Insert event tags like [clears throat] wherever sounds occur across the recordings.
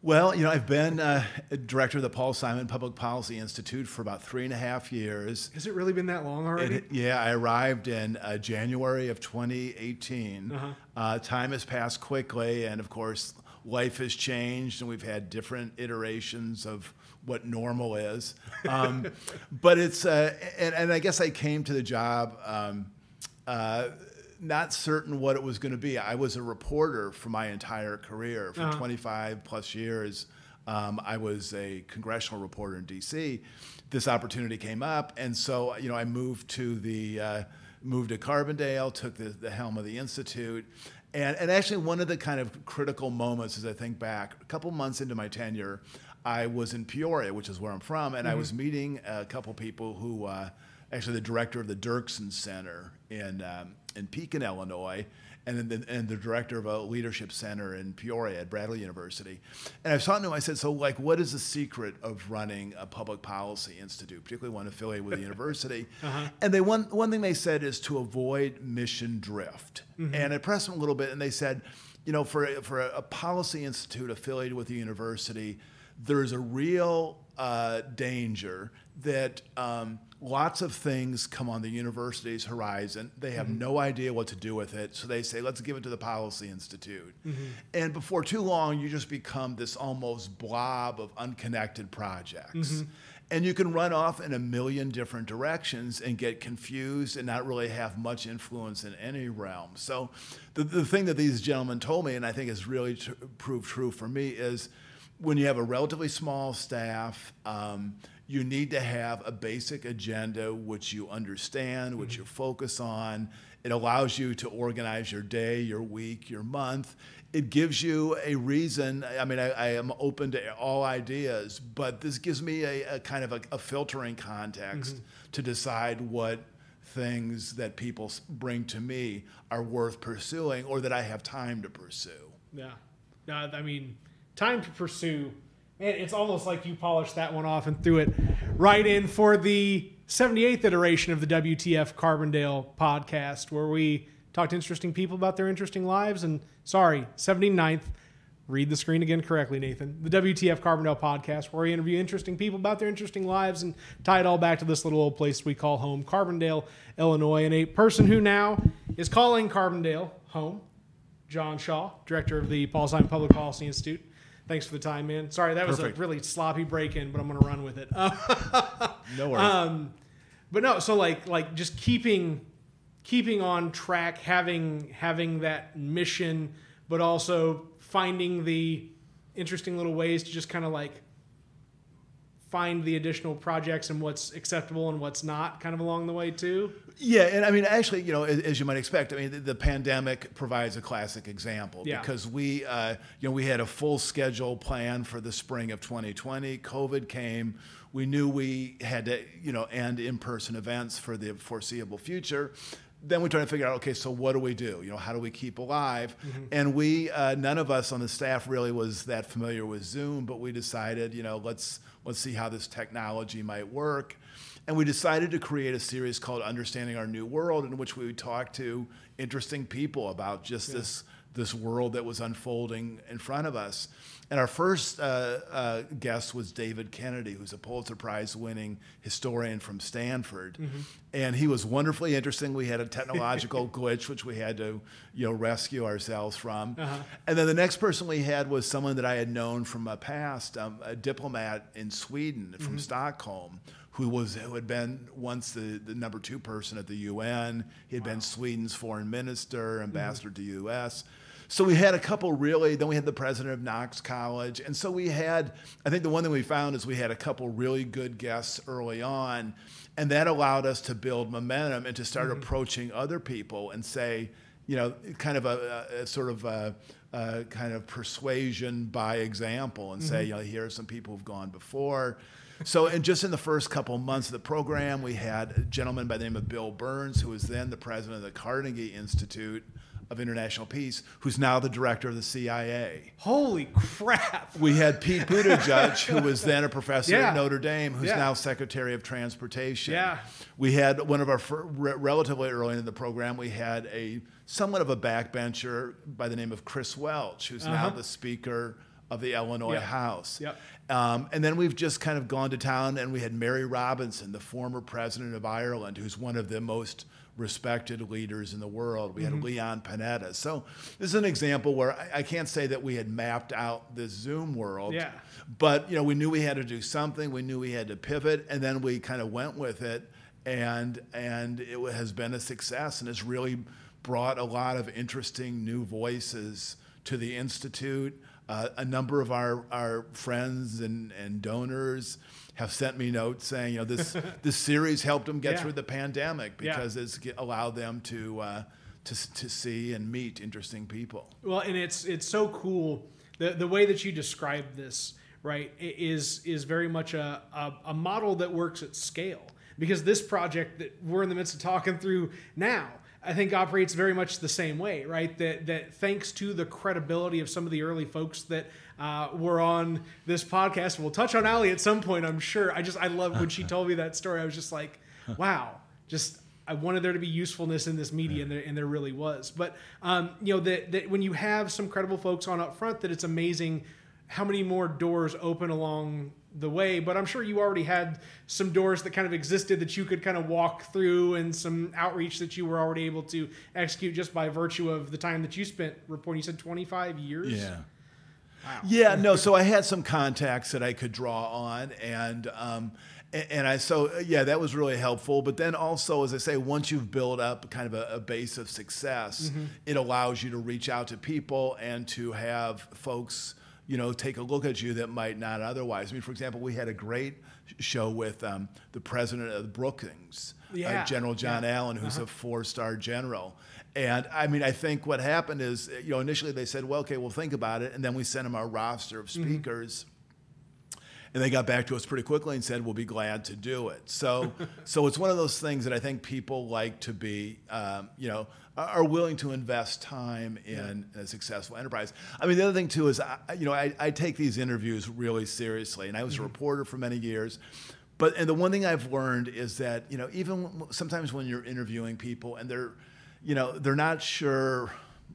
Well, you know, I've been uh, director of the Paul Simon Public Policy Institute for about three and a half years. Has it really been that long already? It, yeah, I arrived in uh, January of 2018. Uh-huh. Uh, time has passed quickly, and of course, life has changed, and we've had different iterations of what normal is. [laughs] Um, but it's, uh, and, and I guess I came to the job. Um, uh, not certain what it was going to be. I was a reporter for my entire career for Uh-huh. 25 plus years. Um, I was a congressional reporter in D.C. This opportunity came up, and so you know I moved to the uh, moved to Carbondale, took the, the helm of the institute, and and actually one of the kind of critical moments as I think back, a couple months into my tenure, I was in Peoria, which is where I'm from, and I was meeting a couple people who. Uh, actually the director of the Dirksen Center in um, in Pekin, Illinois, and then the, and the director of a leadership center in Peoria at Bradley University. And I was talking to him. I said, "So, like, what is the secret of running a public policy institute, particularly one affiliated with the [laughs] university?" And they one one thing they said is to avoid mission drift. And I pressed them a little bit, and they said, "You know, for a- for a, a policy institute affiliated with the university." there's a real uh, danger that um, lots of things come on the university's horizon. They have mm-hmm. no idea what to do with it, so they say, let's give it to the Policy Institute. Mm-hmm. And before too long, you just become this almost blob of unconnected projects. Mm-hmm. And you can run off in a million different directions and get confused and not really have much influence in any realm. So, the, the thing that these gentlemen told me, and I think has really tr- proved true for me, is when you have a relatively small staff, um, you need to have a basic agenda which you understand, which you mm-hmm. focus on. It allows you to organize your day, your week, your month. It gives you a reason. I mean, I, I am open to all ideas, but this gives me a, a kind of a, a filtering context mm-hmm. to decide what things that people bring to me are worth pursuing or that I have time to pursue. Yeah. No, I mean, time to pursue. Man, it's almost like you polished that one off and threw it right in for the 78th iteration of the WTF Carbondale podcast, where we talk to interesting people about their interesting lives. And sorry, 79th. Read the screen again correctly, Nathan. The WTF Carbondale podcast, where we interview interesting people about their interesting lives and tie it all back to this little old place we call home, Carbondale, Illinois. And a person who now is calling Carbondale home, John Shaw, director of the Paul Simon Public Policy Institute. Thanks for the time, man. Sorry, that was a really sloppy break in, but I'm going to run with it. [laughs] No worries. Um, but no, so like like just keeping keeping on track, having having that mission, but also finding the interesting little ways to just kind of like find the additional projects and what's acceptable and what's not kind of along the way too. Yeah, and I mean, actually, you know, as, as you might expect, I mean, the, the pandemic provides a classic example Yeah. because we, uh, you know, we had a full schedule plan for the spring of 2020. COVID came. We knew we had to, you know, end in-person events for the foreseeable future. Then we tried to figure out, okay, so what do we do? You know, how do we keep alive? And we, uh, none of us on the staff really was that familiar with Zoom, but we decided, you know, let's let's see how this technology might work. And we decided to create a series called Understanding Our New World, in which we would talk to interesting people about just this this world that was unfolding in front of us. And our first uh, uh, guest was David Kennedy, who's a Pulitzer Prize winning historian from Stanford. And he was wonderfully interesting. We had a technological [laughs] glitch, which we had to you know, rescue ourselves from. And then the next person we had was someone that I had known from a past, um, a diplomat in Sweden from Stockholm who was who had been once the, the number two person at the UN. He had been Sweden's foreign minister, ambassador to U.S. So we had a couple really. Then we had the president of Knox College, and so we had. I think the one thing we found is we had a couple really good guests early on, and that allowed us to build momentum and to start mm-hmm. approaching other people and say, you know, kind of a, a, sort of a, a kind of persuasion by example, and say, mm-hmm. you know, here are some people who've gone before. So, and just in the first couple months of the program, we had a gentleman by the name of Bill Burns, who was then the president of the Carnegie Institute of International Peace, who's now the director of the CIA. Holy crap! We had Pete Buttigieg, who was then a professor Yeah. at Notre Dame, who's Yeah. now Secretary of Transportation. Yeah. We had one of our re- relatively early in the program. We had a somewhat of a backbencher by the name of Chris Welch, who's now Uh-huh. the Speaker of the Illinois Yep. House. Yep. Um, and then we've just kind of gone to town, and we had Mary Robinson, the former president of Ireland, who's one of the most respected leaders in the world. We Mm-hmm. had Leon Panetta. So this is an example where I, I can't say that we had mapped out this Zoom world. Yeah. But you know, we knew we had to do something. We knew we had to pivot, and then we kind of went with it, and and it has been a success, and it's really brought a lot of interesting new voices to the institute. Uh, a number of our, our friends and, and donors have sent me notes saying, you know, this [laughs] this series helped them get Yeah. through the pandemic Yeah. because it's allowed them to uh, to to see and meet interesting people. Well, and it's it's so cool the the way that you describe this, right? Is is very much a, a a model that works at scale because this project that we're in the midst of talking through now. I think operates very much the same way, right? That that thanks to the credibility of some of the early folks that uh, were on this podcast, we'll touch on Allie at some point, I'm sure. I just I love when she [laughs] told me that story. I was just like, wow, just I wanted there to be usefulness in this media, and there, and there really was. But um, you know that that when you have some credible folks on up front, that it's amazing how many more doors open along the way. But I'm sure you already had some doors that kind of existed that you could kind of walk through, and some outreach that you were already able to execute just by virtue of the time that you spent reporting. You said 25 years. Yeah, no. So I had some contacts that I could draw on, and um, and I so uh, yeah, that was really helpful. But then also, as I say, once you've built up kind of a, a base of success, it allows you to reach out to people and to have folks, you know, take a look at you that might not otherwise. I mean, for example, we had a great show with um, the president of the Brookings, Yeah, uh, General John yeah. Allen, who's a four-star general. And I mean, I think what happened is, eh, you know, initially they said, well, okay, we'll think about it. And then we sent them our roster of mm-hmm. speakers. And they got back to us pretty quickly and said, we'll be glad to do it. So, [laughs] so it's one of those things that I think people like to be, um, you know, are willing to invest time in a successful enterprise. I mean, the other thing too is, I, you know, I, I take these interviews really seriously. And I was a mm-hmm. reporter for many years. But and the one thing I've learned is that you know even sometimes when you're interviewing people and they're, you know, they're not sure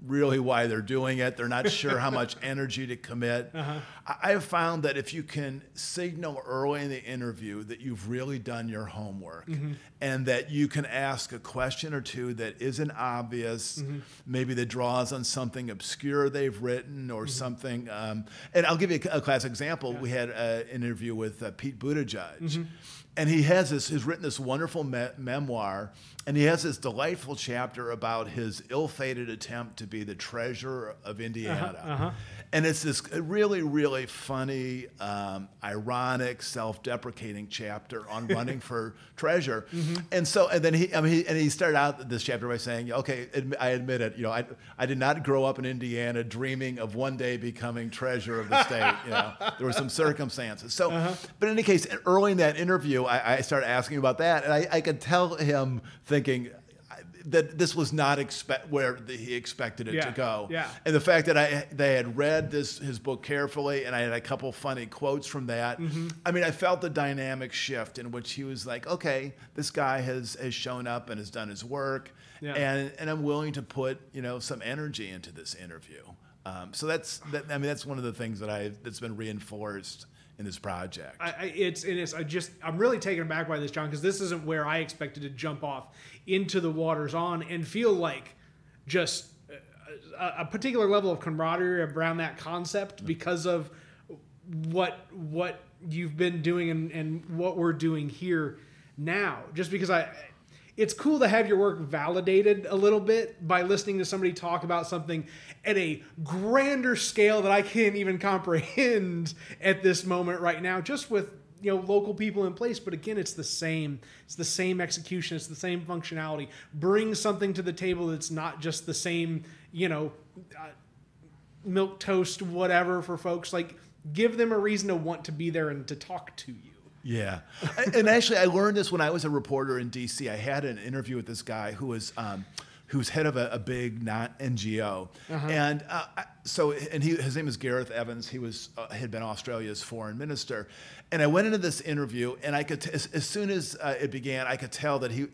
really why they're doing it. They're not sure how much [laughs] energy to commit. Uh-huh. I I have found that if you can signal early in the interview that you've really done your homework mm-hmm. and that you can ask a question or two that isn't obvious, mm-hmm. maybe that draws on something obscure they've written or mm-hmm. something. Um, and I'll give you a, a classic example. We had uh, an interview with uh, Pete Buttigieg and he has this he's written this wonderful me- memoir and he has this delightful chapter about his ill-fated attempt to be the treasurer of uh-huh, indiana uh-huh. And it's this really really funny um, ironic self-deprecating chapter on [laughs] running for treasurer. And so and then he i mean he, and he started out this chapter by saying okay i admit it you know I, I did not grow up in indiana dreaming of one day becoming treasurer of the state you know. [laughs] There were some circumstances. So but in any case early in that interview i, I started asking about that and i, I could tell him thinking that this was not expect where the, he expected it Yeah, to go yeah. and the fact that I they had read this his book carefully and I had a couple funny quotes from that. Mm-hmm. I mean, I felt the dynamic shift in which he was like, okay, this guy has has shown up and has done his work, Yeah. and and I'm willing to put you know some energy into this interview. Um, so that's that. I mean, that's one of the things that I that's been reinforced in this project. I, I, it's and it's I just I'm really taken aback by this, John, because this isn't where I expected to jump off into the waters on and feel like just a, a particular level of camaraderie around that concept because of what what you've been doing and, and what we're doing here now. Just because I it's cool to have your work validated a little bit by listening to somebody talk about something at a grander scale that I can't even [laughs] comprehend at this moment right now, just with you know local people in place. But again, it's the same. It's the same execution. It's the same functionality. Bring something to the table that's not just the same. You know, uh, milk toast, whatever for folks. Like, give them a reason to want to be there and to talk to you. Yeah, and actually, I learned this when I was a reporter in D.C. I had an interview with this guy who was um, who's head of a, a big not NGO, and uh, so and he his name is Gareth Evans. He was uh, had been Australia's foreign minister, and I went into this interview, and I could t- as, as soon as uh, it began, I could tell that he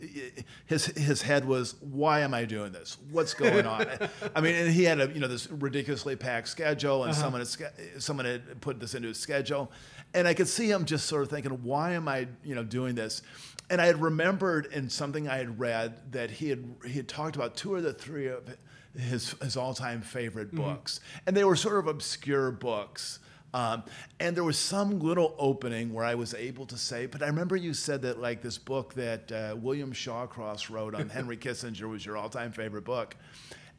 his his head was, why am I doing this? What's going on? [laughs] I mean, and he had a you know this ridiculously packed schedule, and someone had someone had put this into his schedule, and I could see him just sort of thinking, why am I you know doing this? And I had remembered in something I had read that he had he had talked about two or the three of his his all time favorite books, and they were sort of obscure books. Um, and there was some little opening where I was able to say, but I remember you said that like this book that uh, William Shawcross wrote on Henry [laughs] Kissinger was your all-time favorite book.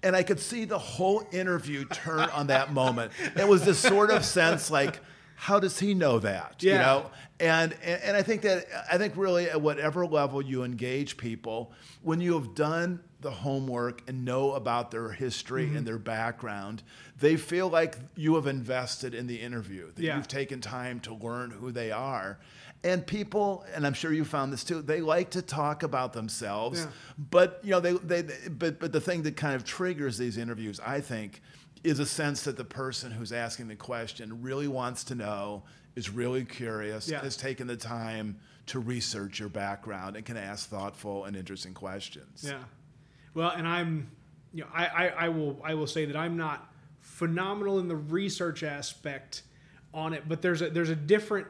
And I could see the whole interview turn on that moment. It was this sort of sense like, how does he know that? You know? And, and and I think that I think really at whatever level you engage people, when you have done the homework and know about their history Mm-hmm. and their background, they feel like you have invested in the interview, that Yeah. you've taken time to learn who they are. And people, and I'm sure you found this too, they like to talk about themselves. Yeah. But you know, they, they but but the thing that kind of triggers these interviews, I think, is a sense that the person who's asking the question really wants to know, is really curious, Yeah. has taken the time to research your background and can ask thoughtful and interesting questions. Yeah. Well, and I'm, you know, I, I, I will I will say that I'm not phenomenal in the research aspect on it, but there's a there's a different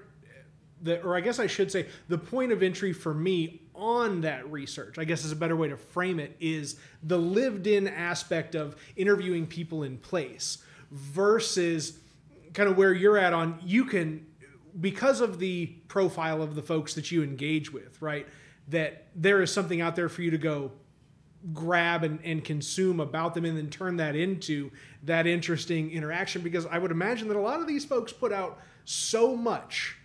the, or I guess I should say the point of entry for me on that research, I guess is a better way to frame it, is the lived in aspect of interviewing people in place versus kind of where you're at on you can because of the profile of the folks that you engage with, right? That there is something out there for you to go grab and, and consume about them and then turn that into that interesting interaction because I would imagine that a lot of these folks put out so much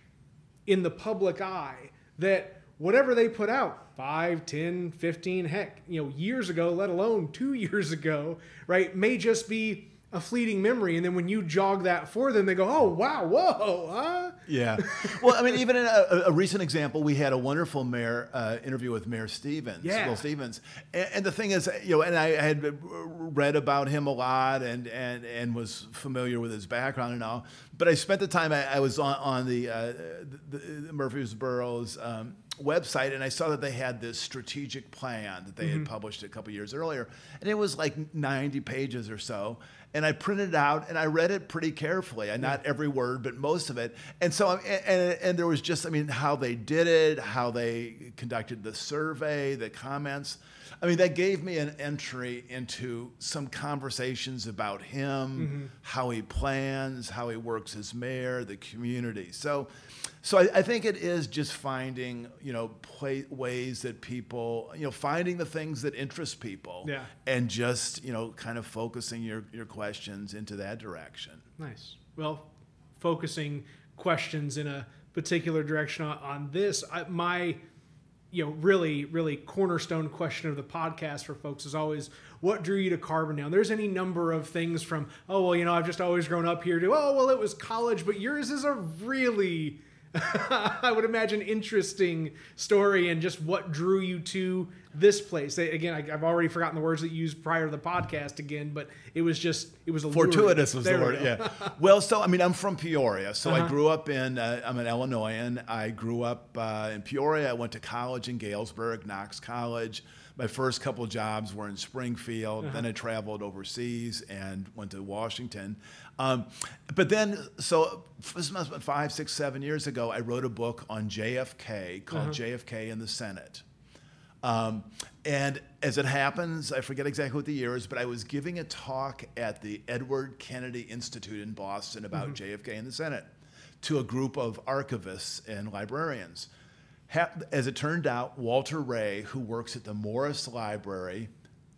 in the public eye that whatever they put out 5 10 15 heck you know years ago let alone two [laughs] years ago right may just be a fleeting memory and then when you jog that for them they go oh wow whoa huh Yeah. [laughs] Well, I mean, even in a, a recent example, we had a wonderful mayor uh, interview with Mayor Stephens, Yeah. Will Stephens. And, and the thing is, you know, and I had read about him a lot and, and, and was familiar with his background and all. But I spent the time, I, I was on, on the, uh, the, the Murphysboro's um, website and I saw that they had this strategic plan that they had mm-hmm. published a couple years earlier. And it was like 90 pages or so. And I printed it out and I read it pretty carefully. And not every word, but most of it. And so, and, and, and there was just, I mean, how they did it, how they conducted the survey, the comments. I mean, that gave me an entry into some conversations about him, mm-hmm. how he plans, how he works as mayor, the community. So, so I, I think it is just finding, you know, play, ways that people, you know, finding the things that interest people, Yeah. and just, you know, kind of focusing your your questions into that direction. Nice. Well, focusing questions in a particular direction on, on this, I, my, you know, really, really cornerstone question of the podcast for folks is always, what drew you to Carbondale? There's any number of things from, oh well, you know, I've just always grown up here. To oh well, it was college, but yours is a really [laughs] I would imagine interesting story and just what drew you to this place. Again, I, I've already forgotten the words that you used prior to the podcast again, but it was just it was alluring. Fortuitous was There the word. Yeah. [laughs] well, so I mean, I'm from Peoria, so Uh-huh. I grew up in. Uh, I'm an Illinoisan. I grew up uh, in Peoria. I went to college in Galesburg, Knox College. My first couple jobs were in Springfield. Uh-huh. Then I traveled overseas and went to Washington. Um, but then, so this must have been five, six, seven years ago. I wrote a book on JFK called Uh-huh. JFK in the Senate. Um, and as it happens, I forget exactly what the year is, but I was giving a talk at the Edward Kennedy Institute in Boston about JFK in the Senate to a group of archivists and librarians. As it turned out, Walter Ray, who works at the Morris Library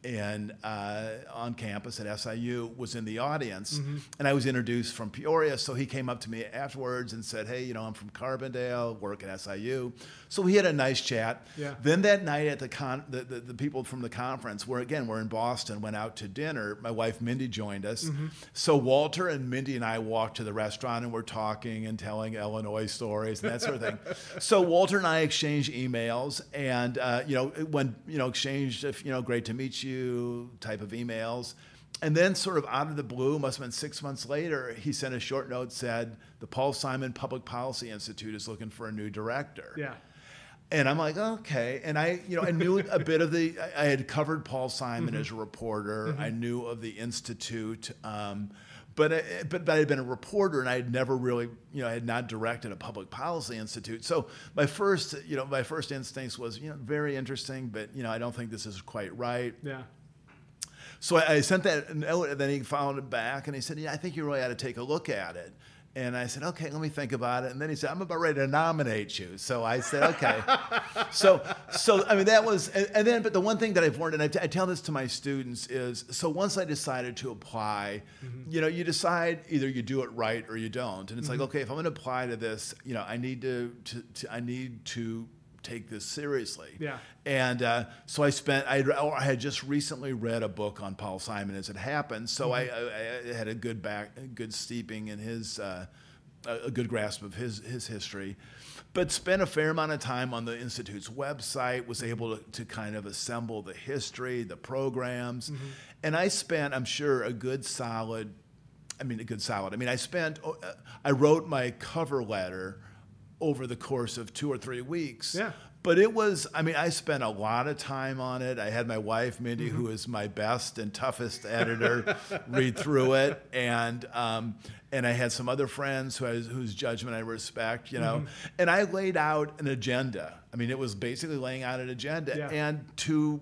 in, uh, on campus at SIU, was in the audience. And I was introduced from Peoria, so he came up to me afterwards and said, Hey, you know, I'm from Carbondale, work at SIU. So we had a nice chat. Yeah. Then that night at the con, the, the, the people from the conference, where again we're in Boston, went out to dinner. My wife Mindy joined us. So Walter and Mindy and I walked to the restaurant and we're talking and telling Illinois stories and that sort of thing. [laughs] so Walter and I exchanged emails, and uh, you know when you know exchanged, if, you know, great to meet you. you type of emails. And then, sort of out of the blue, must have been six months later, he sent a short note said the Paul Simon Public Policy Institute is looking for a new director. Yeah. And I'm like, okay. And I, you know, I knew a bit of the. I had covered Paul Simon mm-hmm. as a reporter. I mm-hmm. knew of the institute, um, but I, but but I had been a reporter, and I had never really, you know, I had not directed a public policy institute. So my first, you know, my first instincts was, you know, very interesting, but you know, I don't think this is quite right. Yeah. So I, I sent that note, and then he found it back, and he said, "Yeah, I think you really ought to take a look at it." And I said, "Okay, let me think about it." And then he said, "I'm about ready to nominate you." So I said, "Okay." [laughs] so, so I mean, that was, and, and then, but the one thing that I've learned, and I, t- I tell this to my students, is so once I decided to apply, mm-hmm. you know, you decide either you do it right or you don't, and it's like, mm-hmm. okay, if I'm going to apply to this, you know, I need to, to, to I need to take this seriously. Yeah. And uh, so I spent, I, I had just recently read a book on Paul Simon as it happened. So I, I, I had a good back, a good steeping in his, uh, a good grasp of his, his history. But spent a fair amount of time on the Institute's website, was able to, to kind of assemble the history, the programs. And I spent, I'm sure, a good solid I mean, a good solid. I mean, I spent, uh, I wrote my cover letter over the course of two or three weeks. Yeah. But it was, I mean, I spent a lot of time on it. I had my wife, Mindy, Mm-hmm. who is my best and toughest editor, [laughs] read through it. And, um, and I had some other friends who I, whose judgment I respect, you know. Mm-hmm. And I laid out an agenda. I mean, it was basically laying out an agenda. Yeah. And to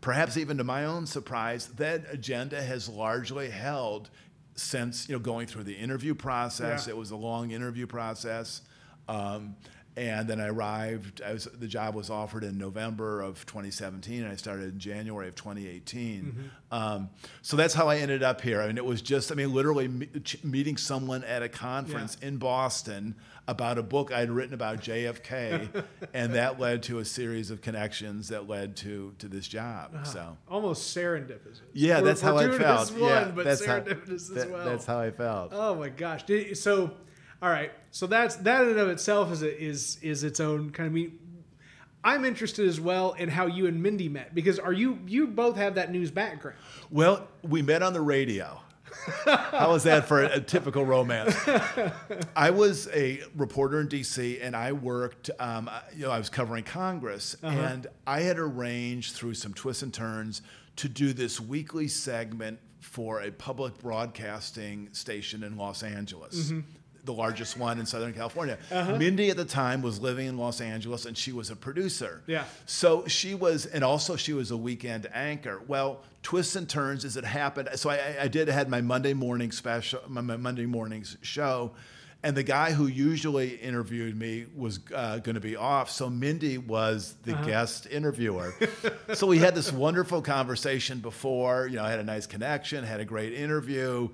perhaps even to my own surprise, that agenda has largely held since you know going through the interview process. Yeah. It was a long interview process, um, and then I arrived. I was the job was offered in November of 2017, and I started in January of 2018. Um, so that's how I ended up here. I mean, it was just I mean, literally me- meeting someone at a conference in Boston about a book I'd written about JFK, [laughs] and that led to a series of connections that led to to this job. So. Almost serendipitous. Yeah, We're- that's how I felt. One, yeah, but that's serendipitous as that- well. that's how I felt. Oh my gosh! Did, so, all right. So that's that in and of itself is a, is is its own kind of mean. I'm interested as well in how you and Mindy met because are you you both have that news background? Well, we met on the radio. [laughs] How was that for a, a typical romance? I was a reporter in D.C. and I worked. Um, uh, you know, I was covering Congress, uh-huh. and I had arranged through some twists and turns to do this weekly segment for a public broadcasting station in Los Angeles. Mm-hmm. The largest one in Southern California. Mindy at the time was living in Los Angeles and she was a producer. Yeah. So she was, and also she was a weekend anchor. Well, twists and turns as it happened. So I, I- did had my Monday morning special, my, Monday mornings show, and the guy who usually interviewed me was uh, going to be off. So Mindy was the guest interviewer. so we had this wonderful conversation before. You know, I had a nice connection, had a great interview,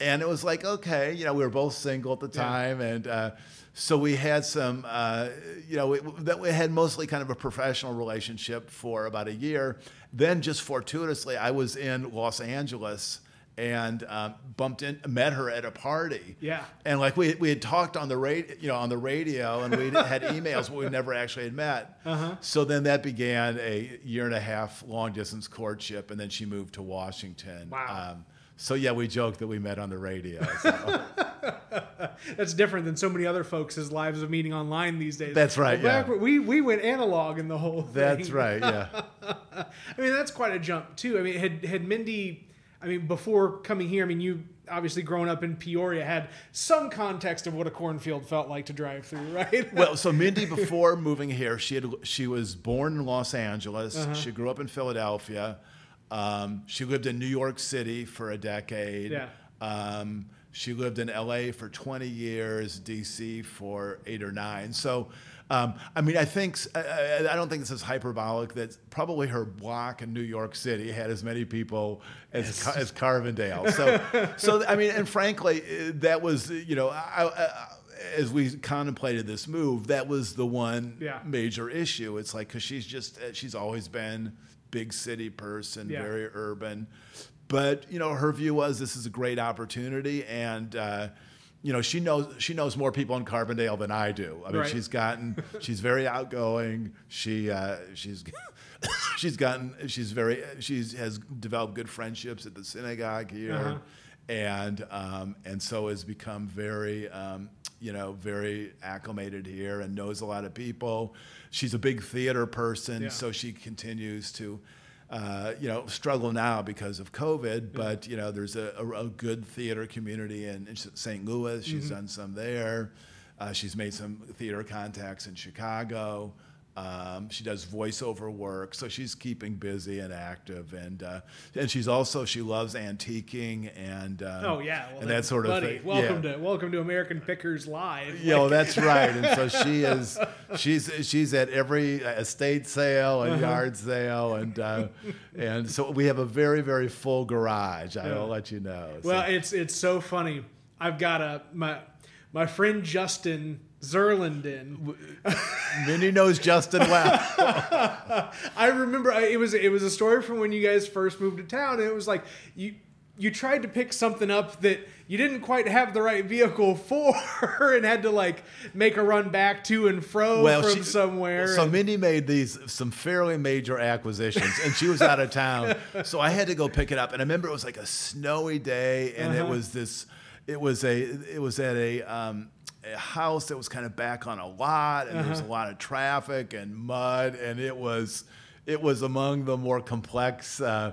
and it was like, okay, you know, we were both single at the Yeah. time, and. Uh, so we had some, uh, you know, we, that we had mostly kind of a professional relationship for about a year. Then, just fortuitously, I was in Los Angeles and um, bumped in, met her at a party. Yeah. And like we, we had talked on the radio, you know, on the radio, and we had [laughs] emails, but we never actually had met. Uh-huh. So then that began a year and a half long distance courtship, and then she moved to Washington. Wow. Um, so yeah, we joked that we met on the radio. So. [laughs] That's different than so many other folks' lives of meeting online these days. That's right, Well, yeah. We we went analog in the whole thing. That's right. Yeah. [laughs] I mean, that's quite a jump too. I mean, had had Mindy, I mean, before coming here, I mean, you obviously growing up in Peoria had some context of what a cornfield felt like to drive through, right? [laughs] well, so Mindy, before moving here, she had she was born in Los Angeles. Uh-huh. She grew up in Philadelphia. Um, she lived in New York City for a decade. Yeah. Um, she lived in L.A. for 20 years, D.C. for eight or nine. So, um, I mean, I think I, I- don't think this is hyperbolic. That probably her block in New York City had as many people as Ca- as Carbondale. So, [laughs] so I mean, and frankly, that was you know, I, I, as we contemplated this move, that was the one Yeah. major issue. It's like because she's just uh, she's always been big city person, Yeah. very urban, but you know her view was this is a great opportunity, and uh, you know, she knows she knows more people in Carbondale than I do. I mean, Right. she's gotten [laughs] she's very outgoing. She uh, she's [coughs] she's gotten she's very she's has developed good friendships at the synagogue here, Uh-huh. and um, and so has become very um, you know very acclimated here and knows a lot of people. She's a big theater person, Yeah. so she continues to. Uh, you know, struggle now because of COVID, but you know, there's a, a, a good theater community in, in St. Louis. She's Mm-hmm. done some there. Uh, she's made some theater contacts in Chicago. Um, she does voiceover work, so she's keeping busy and active, and uh, and she's also she loves antiquing and um, Oh yeah, well, and that sort of buddy, thing. Welcome yeah. to welcome to American Pickers Live. You know, that's right. And so she [laughs] is, she's she's at every estate sale Uh-huh. and yard sale, and uh, and so we have a very very full garage. I Yeah. let you know. So- Well, it's it's so funny. I've got a my my friend Justin Zerlinden. Mindy knows Justin well. [laughs] I remember I- it was it was a story from when you guys first moved to town, and it was like you you tried to pick something up that you didn't quite have the right vehicle [laughs] for, and had to like make a run back to and fro from she- somewhere. So Mindy made these some fairly major acquisitions, and she was out of town, [laughs] so I had to go pick it up. And I remember it was like a snowy day, and it Uh-huh. was this. It was a. It was at a. Um, a house that was kind of back on a lot, and there was a Uh-huh. lot of traffic and mud, and it was, it was among the more complex. Uh,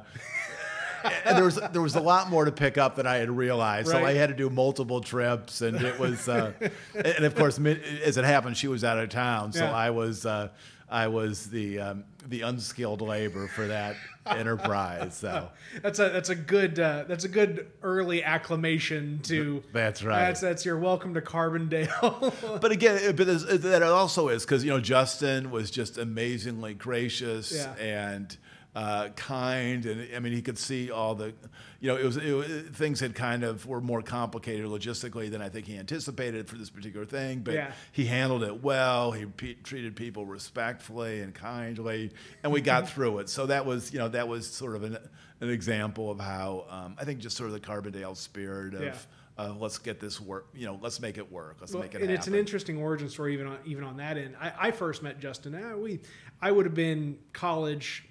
and there was there was a lot more to pick up than I had realized. So I had to do multiple trips, and it was, uh, and of course, as it happened, she was out of town, so Yeah. I was uh, I was the um, the unskilled labor for that [laughs] enterprise. So That's a that's a good uh, that's a good early acclamation to. That's right. That's that's your welcome to Carbondale. [laughs] but again, but that also is because you know Justin was just amazingly gracious Yeah. and uh, kind, and I mean he could see all the, you know, it was, it was things had kind of were more complicated logistically than I think he anticipated for this particular thing, but Yeah. he handled it well. He pe- treated people respectfully and kindly, and we got through it. So that was you know that was sort of an an example of how um, I think just sort of the Carbondale spirit of. Yeah. Uh, let's get this work. You know, let's make it work. Let's Well, make it and happen. it's an interesting origin story even on even on that end. I, I first met Justin. Uh, we I would have been college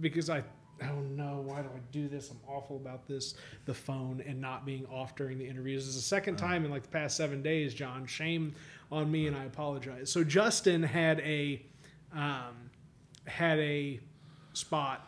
because I oh no why do I do this? I'm awful about this the phone and not being off during the interviews. This is the second Uh-huh. time in like the past seven days, John. Shame on me, and I apologize. So Justin had a um, had a spot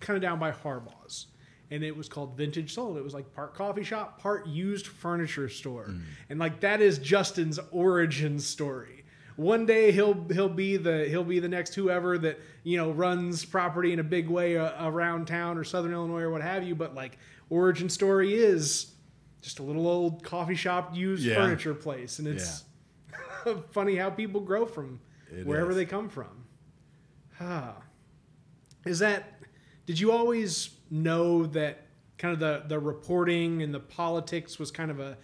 kind of down by Harbaugh's. And it was called Vintage Soul. It was like part coffee shop, part used furniture store. And like that is Justin's origin story. One day he'll he'll be the he'll be the next whoever that you know runs property in a big way uh, around town or Southern Illinois or what have you. But like origin story is just a little old coffee shop used Yeah. furniture place, and it's [laughs] funny how people grow from It wherever is. they come from. Ah. Is that did you always know that kind of the the reporting and the politics was kind of a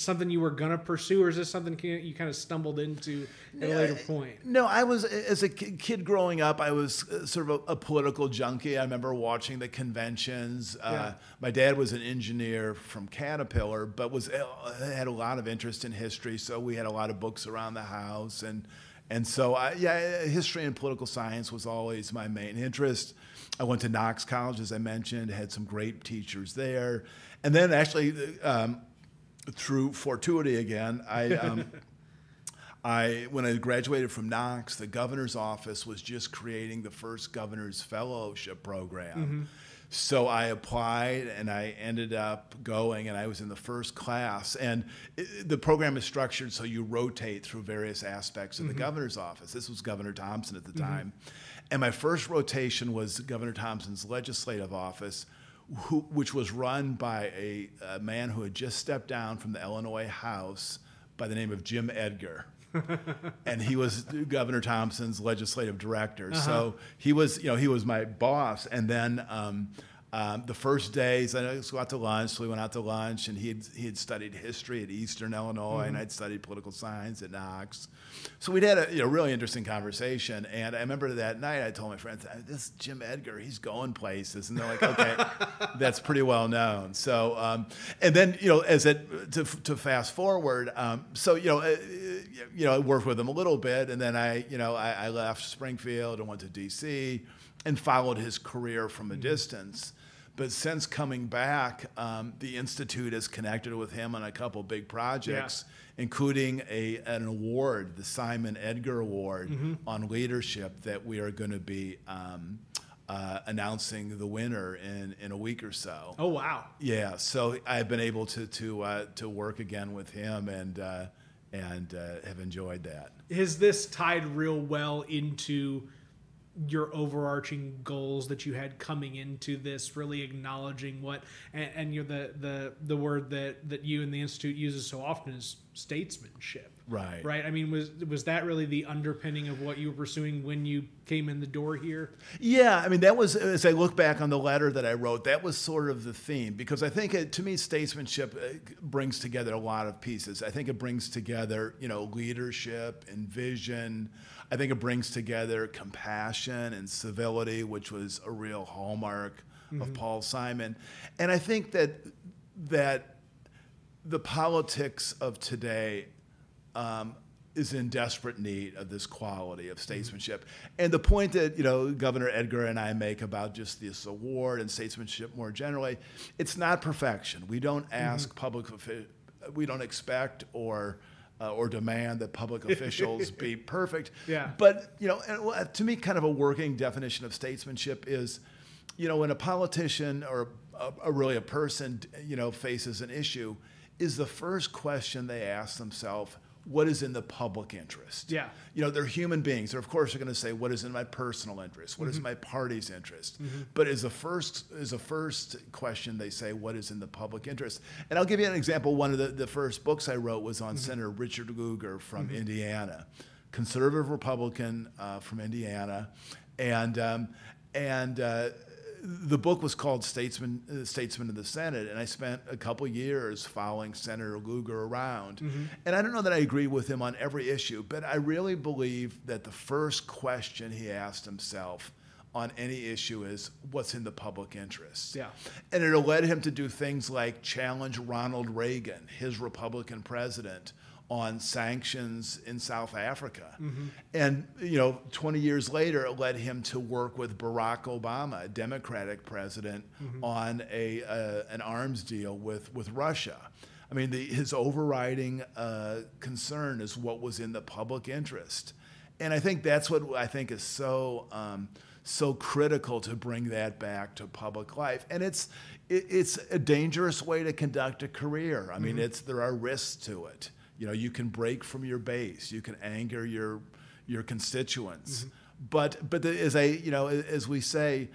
something you were gonna pursue, or is this something you kind of stumbled into at a later point? No, I was as a kid growing up. I was uh, sort of a, a political junkie. I remember watching the conventions. Yeah. Uh, my dad was an engineer from Caterpillar, but was uh, had a lot of interest in history. So we had a lot of books around the house, and and so I, yeah, history and political science was always my main interest. I went to Knox College, as I mentioned, had some great teachers there, and then actually. Um, through fortuity again, I [laughs] um, I when I graduated from Knox, the governor's office was just creating the first governor's fellowship program. Mm-hmm. So I applied and I ended up going and I was in the first class. And it, the program is structured so you rotate through various aspects of the mm-hmm. governor's office. This was Governor Thompson at the mm-hmm. time. And my first rotation was Governor Thompson's legislative office, who, which was run by a, a man who had just stepped down from the Illinois House by the name of Jim Edgar. [laughs] and he was Governor Thompson's legislative director. So he was, you know, he was my boss. And then um, Um, the first days, I let's go out to lunch. So we went out to lunch, and he had, he had studied history at Eastern Illinois, and I'd studied political science at Knox. So we'd had a you know, really interesting conversation. And I remember that night, I told my friends, "This Jim Edgar, he's going places," and they're like, "Okay, [laughs] that's pretty well known." So, um, and then you know, as it to, to fast forward, um, so you know, uh, you know, I worked with him a little bit, and then I you know, I, I left Springfield and went to D.C. and followed his career from a distance. But since coming back, um, the institute has connected with him on a couple big projects, including a an award, the Simon Edgar Award on leadership, that we are going to be um, uh, announcing the winner in in a week or so. Oh wow. Yeah, so I've been able to to uh, to work again with him and uh, and uh, have enjoyed that. Has this tied real well into your overarching goals that you had coming into this really acknowledging what and, and you know the the the word that that you and the institute uses so often is statesmanship Right. right i mean was was that really the underpinning of what you were pursuing when you came in the door here Yeah, I mean that was as I look back on the letter that I wrote, that was sort of the theme because I think it, to me statesmanship uh, brings together a lot of pieces. I think it brings together you know leadership and vision. I think it brings together compassion and civility, which was a real hallmark of mm-hmm. Paul Simon, and I think that that the politics of today um, is in desperate need of this quality of mm-hmm. statesmanship. And the point that you know Governor Edgar and I make about just this award and statesmanship more generally, it's not perfection. We don't mm-hmm. ask public we don't expect or uh, or demand that public [laughs] officials be perfect. Yeah. But you know, and, to me, kind of a working definition of statesmanship is, you know, when a politician or a, a really a person, you know, faces an issue, is the first question they ask themselves, what is in the public interest? Yeah. You know, they're human beings. They're of course they're going to say, what is in my personal interest? What Mm-hmm. is my party's interest? But is the first is the first question they say, what is in the public interest? And I'll give you an example. One of the, the first books I wrote was Mm-hmm. on Senator Richard Lugar from Indiana, conservative Republican uh, from Indiana, and um, and uh, the book was called Statesman, uh, Statesman of the Senate, and I spent a couple years following Senator Lugar around. And I don't know that I agree with him on every issue, but I really believe that the first question he asked himself on any issue is what's in the public interest. Yeah. And it led him to do things like challenge Ronald Reagan, his Republican president, on sanctions in South Africa. And, you know, 20 years later, it led him to work with Barack Obama, a Democratic president, on a, uh, an arms deal with, with Russia. I mean, the, his overriding uh, concern is what was in the public interest. And I think that's what I think is so um, so critical to bring that back to public life. And it's it, it's a dangerous way to conduct a career. I mean, it's there are risks to it. You know, you can break from your base. You can anger your your constituents. But but as I you know as we say,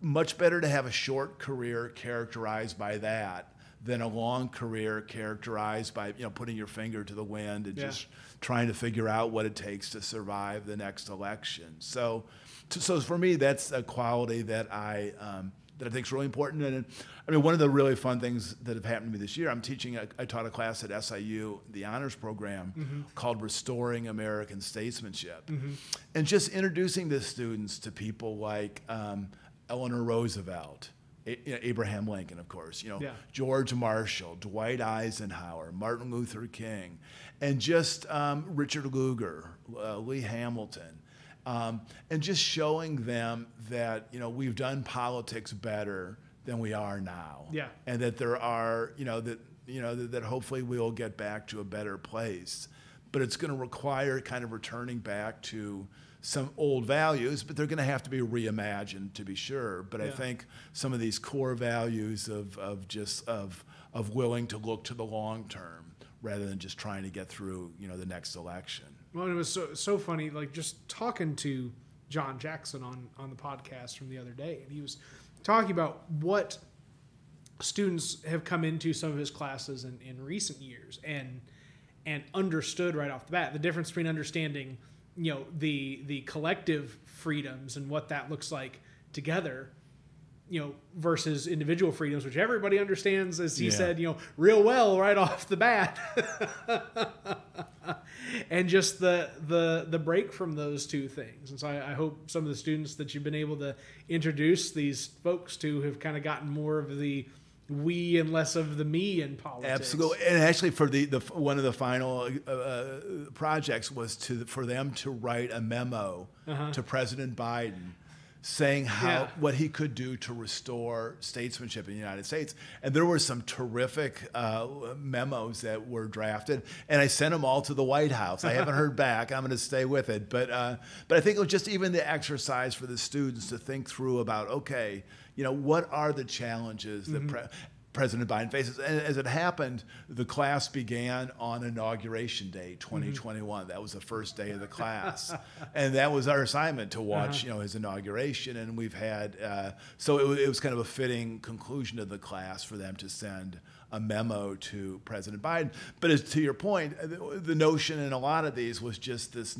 much better to have a short career characterized by that than a long career characterized by you know putting your finger to the wind and Yeah. just trying to figure out what it takes to survive the next election. So, to, so for me, that's a quality that I um, that I think is really important. And I mean, one of the really fun things that have happened to me this year, I'm teaching. A, I taught a class at SIU, the honors program, called "Restoring American Statesmanship," and just introducing the students to people like um, Eleanor Roosevelt. A- you know, Abraham Lincoln, of course, you know, Yeah. George Marshall, Dwight Eisenhower, Martin Luther King, and just um, Richard Lugar, uh, Lee Hamilton, um, and just showing them that you know we've done politics better than we are now, Yeah. and that there are you know that you know that, that hopefully we'll get back to a better place, but it's going to require kind of returning back to some old values, but they're going to have to be reimagined to be sure. But I think some of these core values of, of just of of willing to look to the long term rather than just trying to get through you know the next election. Well, it was so so funny. Like just talking to John Jackson on on the podcast from the other day, and he was talking about what students have come into some of his classes in, in recent years, and and understood right off the bat the difference between understanding, you know, the the collective freedoms and what that looks like together, you know, versus individual freedoms, which everybody understands, as he Yeah. said, you know, real well right [laughs] off the bat. [laughs] [laughs] and just the the the break from those two things. And so I, I hope some of the students that you've been able to introduce these folks to have kind of gotten more of the we and less of the me in politics. Absolutely, and actually, for the, the one of the final uh, uh, projects was to for them to write a memo to President Biden saying how Yeah. what he could do to restore statesmanship in the United States. And there were some terrific uh, memos that were drafted, and I sent them all to the White House. I haven't heard [laughs] back. I'm going to stay with it, but uh, but I think it was just even the exercise for the students to think through about okay, you know, what are the challenges that. Pre- President Biden faces. And as it happened, the class began on Inauguration Day, 2021. That was the first day of the class, [laughs] and that was our assignment to watch, you know, his inauguration. And we've had uh, so it, it was kind of a fitting conclusion of the class for them to send a memo to President Biden. But as to your point, uh, the, the notion in a lot of these was just this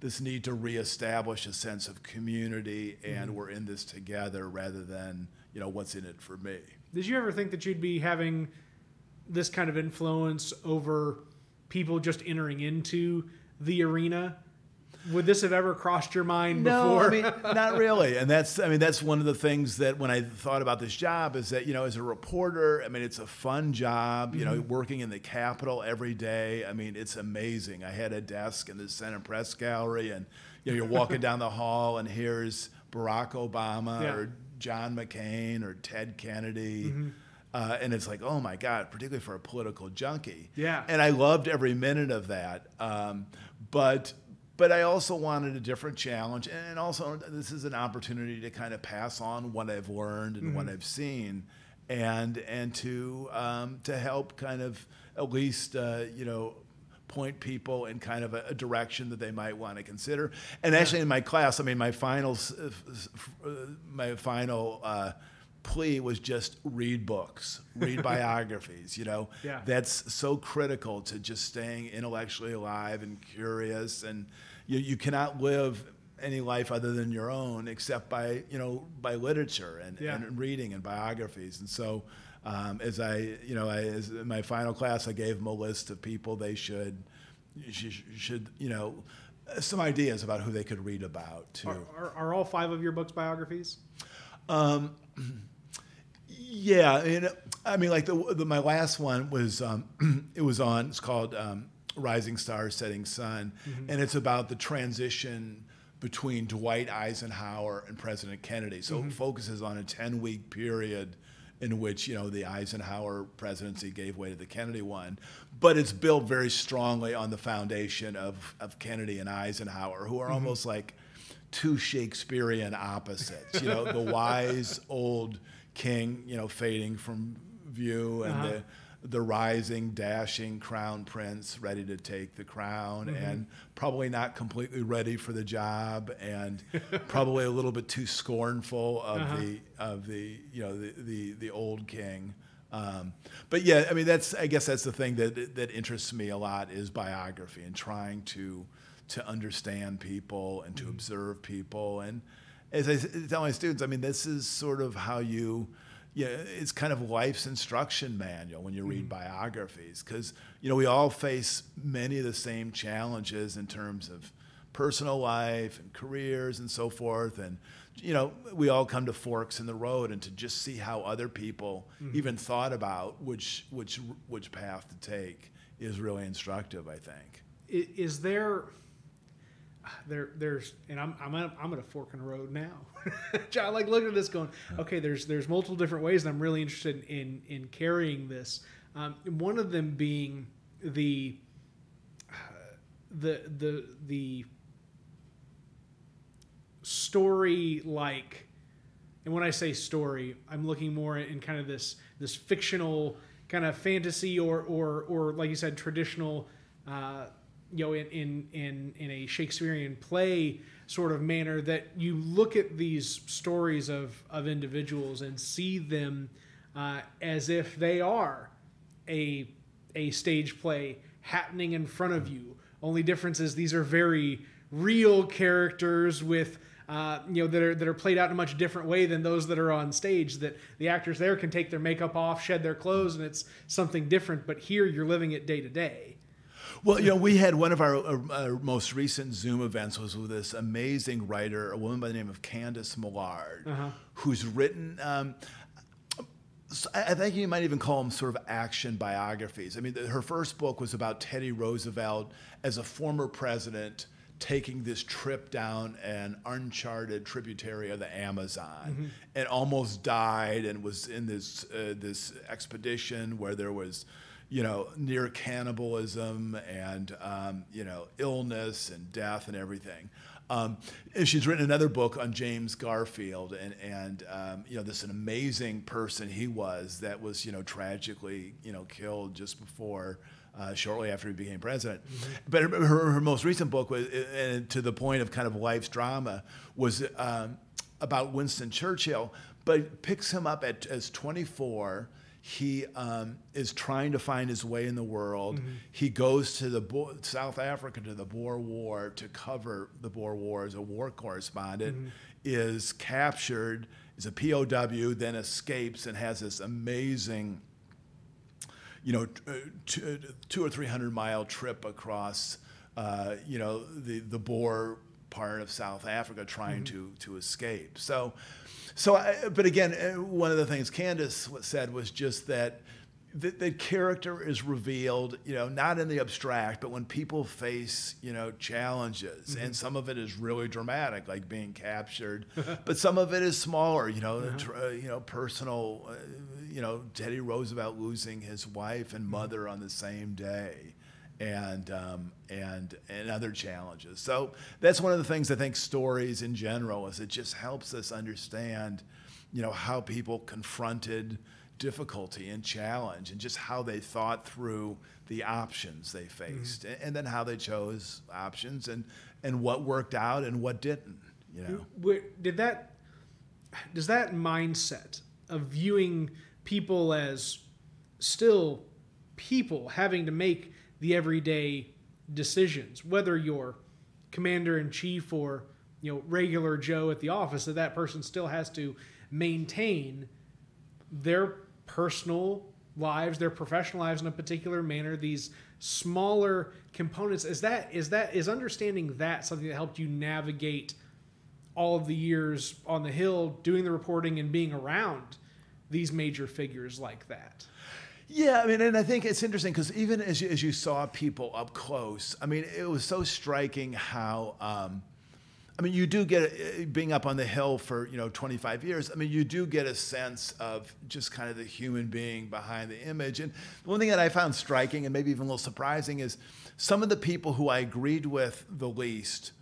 this need to reestablish a sense of community, and we're in this together, rather than you know what's in it for me. Did you ever think that you'd be having this kind of influence over people just entering into the arena? Would this have ever crossed your mind No, before? I mean, [laughs] not really. And that's, I mean, that's one of the things that when I thought about this job is that, you know, as a reporter, I mean, it's a fun job, you know, mm-hmm. working in the Capitol every day. I mean, it's amazing. I had a desk in the Senate Press Gallery, and, you know, you're walking [laughs] down the hall, and here's Barack Obama Yeah. or John McCain or Ted Kennedy. Uh, and it's like, oh my God, particularly for a political junkie. Yeah. And I loved every minute of that. Um, but but I also wanted a different challenge, and also this is an opportunity to kind of pass on what I've learned and what I've seen, and and to um, to help kind of at least uh, you know point people in kind of a, a direction that they might want to consider. And actually, in my class, I mean, my final uh, my final. Uh, plea was just read books read [laughs] biographies you know Yeah. that's so critical to just staying intellectually alive and curious and you, you cannot live any life other than your own except by you know by literature and, Yeah. and reading and biographies and so um, as i you know I, as in my final class i gave them a list of people they should should, should you know some ideas about who they could read about too are, are, are all five of your books biographies? [clears throat] Yeah, and I mean, like the, the my last one was um, [clears throat] it was on. It's called um, Rising Star, Setting Sun, and it's about the transition between Dwight Eisenhower and President Kennedy. So it focuses on a ten week period in which you know the Eisenhower presidency gave way to the Kennedy one, but it's built very strongly on the foundation of of Kennedy and Eisenhower, who are mm-hmm. almost like two Shakespearean opposites. You know, the [laughs] wise old king, you know, fading from view, and uh-huh. the the rising, dashing crown prince ready to take the crown, mm-hmm. and probably not completely ready for the job, and [laughs] probably a little bit too scornful of uh-huh. the of the you know the the, the old king. Um, but yeah, I mean that's I guess that's the thing that that interests me a lot is biography and trying to to understand people and to mm-hmm. observe people. And as I tell my students, I mean, this is sort of how you, yeah, it's kind of life's instruction manual when you read mm. biographies, because you know we all face many of the same challenges in terms of personal life and careers and so forth, and you know we all come to forks in the road, and to just see how other people mm. even thought about which which which path to take is really instructive, I think. Is there there there's and I'm I'm at, I'm at a fork in the road now. [laughs] John, like looking at this, going, okay, there's there's multiple different ways, and I'm really interested in in carrying this. Um, one of them being the uh, the the the story like and when I say story, I'm looking more in kind of this this fictional kind of fantasy or or or like you said, traditional, uh, you know, in in in in a Shakespearean play sort of manner that you look at these stories of of individuals and see them uh, as if they are a a stage play happening in front of you. Only difference is these are very real characters with uh, you know, that are that are played out in a much different way than those that are on stage. That the actors there can take their makeup off, shed their clothes, and it's something different. But here, you're living it day to day. Well, you know, we had one of our, our most recent Zoom events was with this amazing writer, a woman by the name of Candice Millard, Uh-huh. who's written. Um, I think you might even call them sort of action biographies. I mean, the, her first book was about Teddy Roosevelt as a former president taking this trip down an uncharted tributary of the Amazon and almost died and was in this uh, this expedition where there was you know near cannibalism and um, you know illness and death and everything. Um, and she's written another book on James Garfield, and and um, you know this an amazing person he was that was you know tragically you know killed just before. Uh, shortly after he became president, but her, her, her most recent book was, and to the point of kind of life's drama, was um, about Winston Churchill, but picks him up at as 24 he um, is trying to find his way in the world. He goes to the Bo- South Africa to the Boer War to cover the Boer War as a war correspondent. Is captured, is a POW, then escapes and has this amazing, you know, t- uh, two, two or three hundred mile trip across, uh, you know, the the Boer part of South Africa trying to to escape. So, so, I, but again, uh, one of the things Candice said was just that the, the character is revealed, you know, not in the abstract, but when people face, you know, challenges, and some of it is really dramatic, like being captured, [laughs] but some of it is smaller, you know, tr- uh, you know, personal, uh, you know, Teddy Roosevelt losing his wife and mother on the same day and um, and and other challenges. So that's one of the things I think stories in general is it just helps us understand, you know, how people confronted difficulty and challenge and just how they thought through the options they faced and, and then how they chose options and and what worked out and what didn't you know Did that does that mindset of viewing people as still people having to make the everyday decisions, whether you're commander in chief or you know regular Joe at the office, that that person still has to maintain their personal lives, their professional lives in a particular manner. These smaller components is that is that is understanding that something that helped you navigate all of the years on the hill doing the reporting and being around these major figures like that. Yeah, I mean, and I think it's interesting because even as you, as you saw people up close, I mean, it was so striking how. Um, I mean, you do get uh, being up on the hill for you know 25 years. I mean, you do get a sense of just kind of the human being behind the image. And the one thing that I found striking and maybe even a little surprising is some of the people who I agreed with the least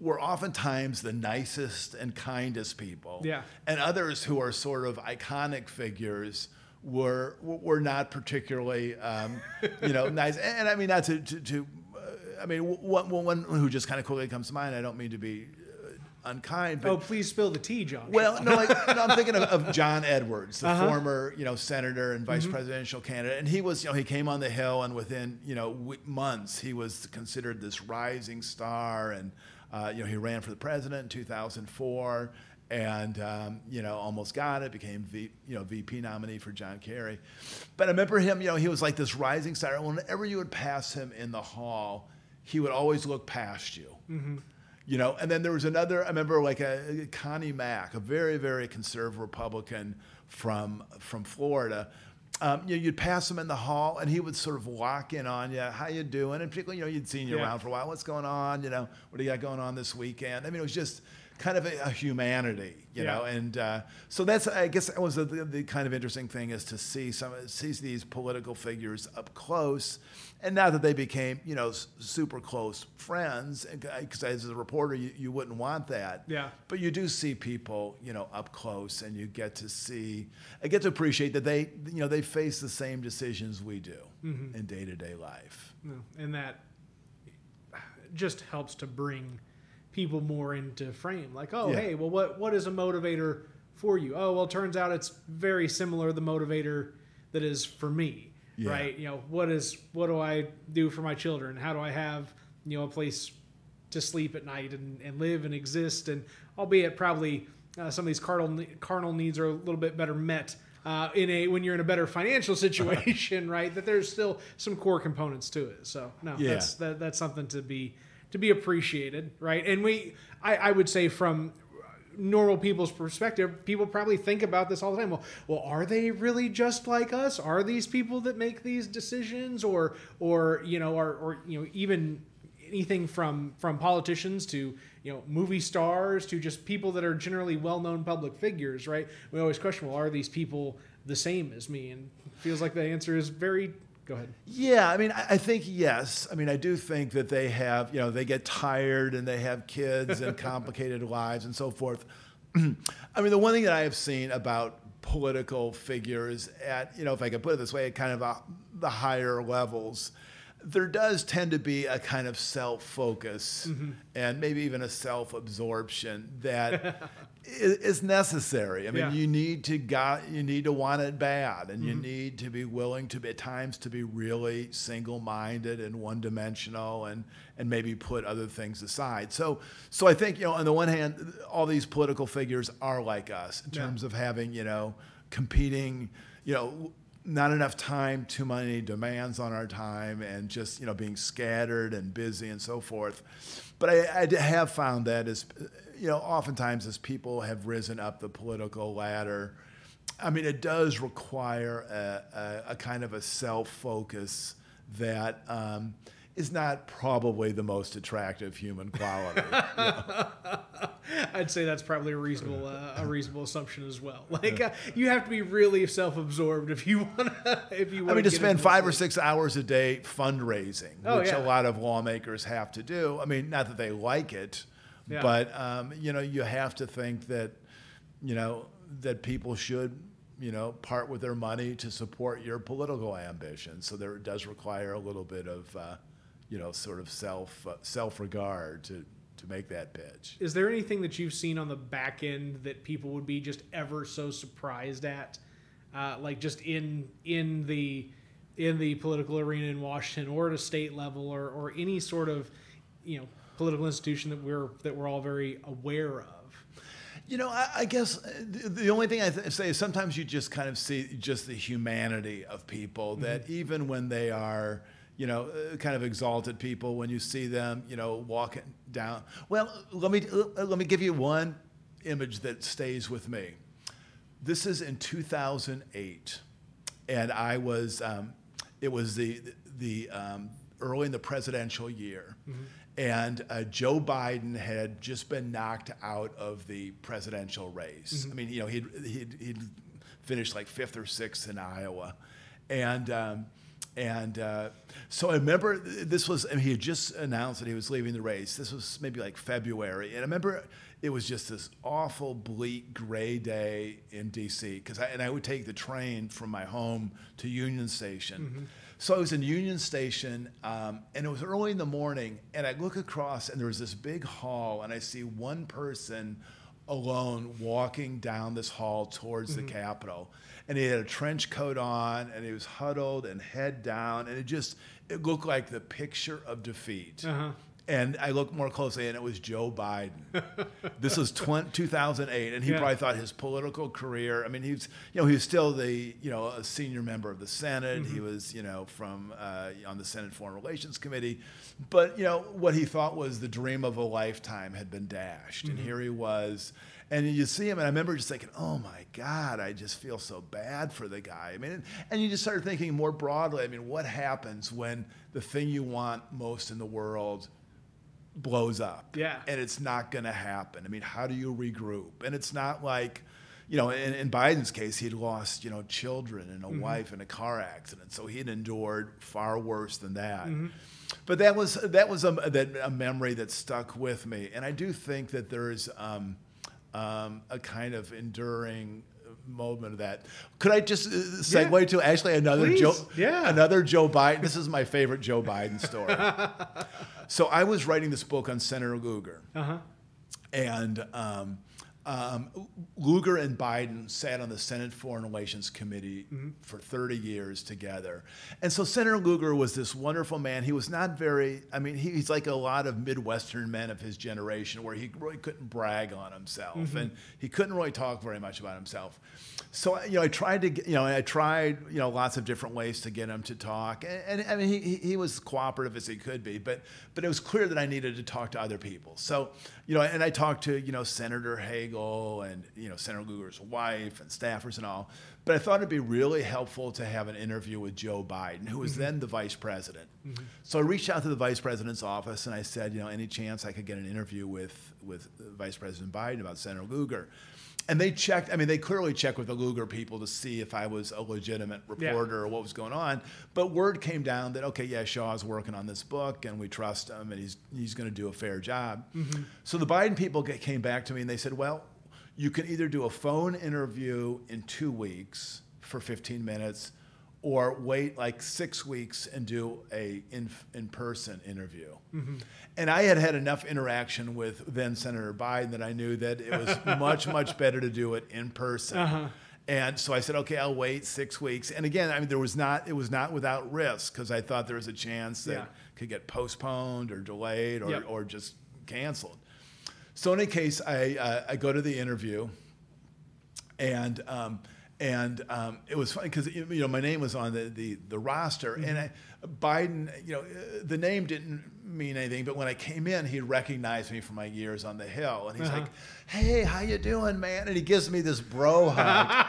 were oftentimes the nicest and kindest people. Yeah. And others who are sort of iconic figures were were not particularly, um, you know, [laughs] nice. And, and I mean, not to, to, to uh, I mean, one, one who just kind of quickly comes to mind. I don't mean to be uh, unkind, but Oh, please spill the tea, John. well, no, like, [laughs] no, I'm thinking of, of John Edwards, the Uh-huh. former, you know, senator and vice presidential candidate, and he was, you know, he came on the hill, and within, you know, w- months, he was considered this rising star, and uh, you know, he ran for the president in 2004, and um, you know, almost got it, became v, you know, VP nominee for John Kerry, but I remember him, you know, he was like this rising star, whenever you would pass him in the hall, he would always look past you. You know and then there was another i remember like a, connie mack a very very conservative republican from from florida. Um, you know, you'd pass him in the hall and he would sort of walk in on you how you doing? And particularly you know you'd seen you Yeah. around for a while. What's going on? You know what do you got going on this weekend? I mean it was just kind of a, a humanity you Yeah. know and uh, so that's i guess that was the, the, kind of interesting thing is to see some see these political figures up close and now that they became you know super close friends because as a reporter you, you wouldn't want that Yeah. but you do see people you know up close and you get to see i get to appreciate that they you know they face the same decisions we do in day-to-day life and that just helps to bring people more into frame. Like, oh, Yeah. hey, well, what what is a motivator for you? Oh, well, it turns out it's very similar the motivator that is for me, Yeah. right? You know, what is what do I do for my children? How do I have you know a place to sleep at night and, and live and exist. And albeit probably uh, some of these carnal carnal needs are a little bit better met uh, in a when you're in a better financial [laughs] situation, right? That there's still some core components to it. So no, Yeah. that's that, that's something to be to be appreciated, right? And we, I, I would say from normal people's perspective, people probably think about this all the time. Well, well, are they really just like us? Are these people that make these decisions, or, or you know, or, or you know, even anything from from politicians to you know movie stars to just people that are generally well-known public figures, right? We always question, well, are these people the same as me? And feels like the answer is very. Go ahead. Yeah, I mean, I I think yes. I mean, I do think that they have, you know, they get tired and they have kids and [laughs] complicated lives and so forth. [clears throat] I mean, the one thing that I have seen about political figures at, you know, if I could put it this way, at kind of a, the higher levels, there does tend to be a kind of self focus mm-hmm. and maybe even a self absorption that [laughs] i- is necessary. I mean, Yeah. you need to got you need to want it bad, and you mm-hmm. need to be willing to be at times to be really single minded and one dimensional, and and maybe put other things aside. So so I think you know on the one hand, all these political figures are like us in Yeah. terms of having you know competing, you know. Not enough time, too many demands on our time, and just you know being scattered and busy and so forth. But I have found that as you know, oftentimes as people have risen up the political ladder, I mean, it does require a, a, a kind of a self focus that um, is not probably the most attractive human quality. [laughs] I'd say that's probably a reasonable uh, a reasonable assumption as well. [laughs] Like uh, you have to be really self-absorbed if you want to [laughs] if you want, I mean, to spend five or six hours a day fundraising, Oh, which yeah. a lot of lawmakers have to do. I mean, not that they like it, Yeah. but um, you know, you have to think that you know that people should you know part with their money to support your political ambitions. So there does require a little bit of uh, you know sort of self uh, self regard to to make that pitch. Is there anything that you've seen on the back end that people would be just ever so surprised at, uh, like just in in the in the political arena in Washington or at a state level or or any sort of you know political institution that we're that we're all very aware of? You know, I, I guess uh, the the only thing I th- say is sometimes you just kind of see just the humanity of people that even when they are, you know, uh, kind of exalted people, when you see them, you know, walking down. Well, let me uh, let me give you one image that stays with me. This is in 2008, and I was. Um, it was the the um, early in the presidential year, and uh, Joe Biden had just been knocked out of the presidential race. I mean, you know, he'd, he'd he'd finished like fifth or sixth in Iowa, and. Um, and uh, so I remember this was, I mean, he had just announced that he was leaving the race. This was maybe like February. And I remember it was just this awful, bleak, gray day in DC. Because I, and I would take the train from my home to Union Station. So I was in Union Station, um, and it was early in the morning. And I look across, and there was this big hall, and I see one person alone walking down this hall towards the Capitol. And he had a trench coat on and he was huddled and head down. And it just, it looked like the picture of defeat. Uh-huh. And I looked more closely and it was Joe Biden. [laughs] this was 20, 2008. And he Yeah. probably thought his political career, I mean, he was, you know, he was still the, you know, a senior member of the Senate. He was, you know, from, uh, on the Senate Foreign Relations Committee. But, you know, what he thought was the dream of a lifetime had been dashed. And here he was. And you see him, and I remember just thinking, "Oh my God, I just feel so bad for the guy." I mean, and you just started thinking more broadly. I mean, what happens when the thing you want most in the world blows up? Yeah. and it's not going to happen. I mean, how do you regroup? And it's not like, you know, in, in Biden's case, he'd lost, you know, children and a wife in a car accident, so he'd endured far worse than that. But that was that was a, that, a memory that stuck with me, and I do think that there's um, um, a kind of enduring moment of that. Could I just uh, segue to actually another Please. Joe, Yeah. another Joe Biden? This is my favorite Joe Biden story. [laughs] so I was writing this book on Senator Lugar, Uh huh. and um, um, Lugar and Biden sat on the Senate Foreign Relations Committee for 30 years together. And so Senator Lugar was this wonderful man. He was not very, I mean, he, he's like a lot of Midwestern men of his generation where he really couldn't brag on himself and he couldn't really talk very much about himself. So, you know, I tried to, you know, I tried, you know, lots of different ways to get him to talk. And, and I mean, he, he he was cooperative as he could be, but, but it was clear that I needed to talk to other people. So, you know, and I talked to, you know, Senator Hagel and, you know, Senator Lugar's wife and staffers and all. But I thought it'd be really helpful to have an interview with Joe Biden, who was mm-hmm. then the vice president. Mm-hmm. So I reached out to the vice president's office and I said, you know, any chance I could get an interview with, with Vice President Biden about Senator Lugar? And they checked, I mean, they clearly checked with the Lugar people to see if I was a legitimate Yeah. reporter or what was going on. But word came down that, okay, yeah, Shaw's working on this book and we trust him and he's, he's going to do a fair job. Mm-hmm. So the Biden people get, came back to me and they said, well, you can either do a phone interview in two weeks for 15 minutes or wait like six weeks and do a in, in-person interview. And I had had enough interaction with then Senator Biden that I knew that it was [laughs] much, much better to do it in person. And so I said, okay, I'll wait six weeks. And again, I mean, there was not, it was not without risk because I thought there was a chance that Yeah. could get postponed or delayed or, Yep. or just canceled. So in any case, I, uh, I go to the interview and um, and um, it was funny because you know my name was on the the, the roster, and I, Biden, you know, uh, the name didn't mean anything, but when I came in, he recognized me from my years on the Hill, and he's Uh-huh. like, "Hey, how you doing, man?" And he gives me this bro hug.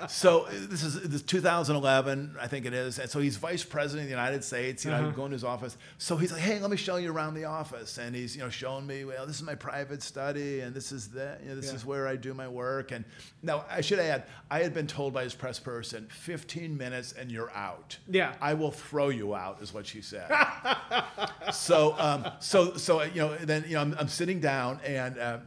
[laughs] so this is this 2011, I think it is, and so he's vice president of the United States. You know, Uh-huh. I'm going to his office. So he's like, "Hey, let me show you around the office," and he's you know showing me, well, this is my private study, and this is the, you know, this Yeah. is where I do my work. And now I should add, I had been told by his press person, 15 minutes and you're out. Yeah. I will throw you out, is what she said. [laughs] so, um, so, so you know, then you know, I'm, I'm sitting down, and uh,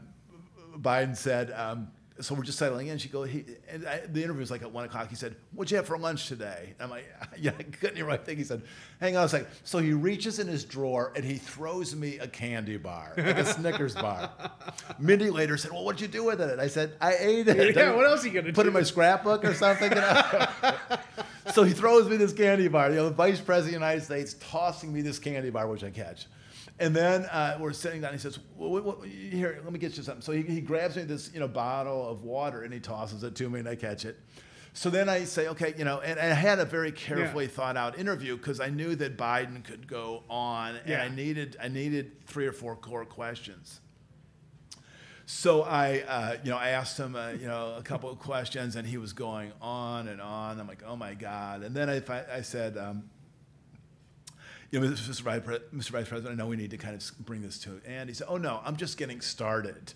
Biden said, um, so we're just settling in. She goes, he, and I, the interview was like at one o'clock. He said, "What'd you have for lunch today?" And I'm like, [laughs] "Yeah, I couldn't hear my thing." He said, "Hang on a second. So he reaches in his drawer and he throws me a candy bar, like a Snickers bar. [laughs] Mindy later said, "Well, what'd you do with it?" I said, "I ate it." Yeah, what else are you gonna do? put do? in my scrapbook or something? You know? [laughs] so he throws me this candy bar. You know, the vice president of the United States tossing me this candy bar, which I catch. And then uh, we're sitting down. He says, well, what, what, "Here, let me get you something." So he, he grabs me this, you know, bottle of water and he tosses it to me, and I catch it. So then I say, "Okay, you know," and, and I had a very carefully thought out interview because I knew that Biden could go on, and I needed I needed three or four core questions. So I, uh, you know, I asked him, uh, you know, a couple of questions, and he was going on and on. I'm like, oh my god! And then I, I said, um, you know, Mr. Vice, President, I know we need to kind of bring this to. And he said, oh no, I'm just getting started.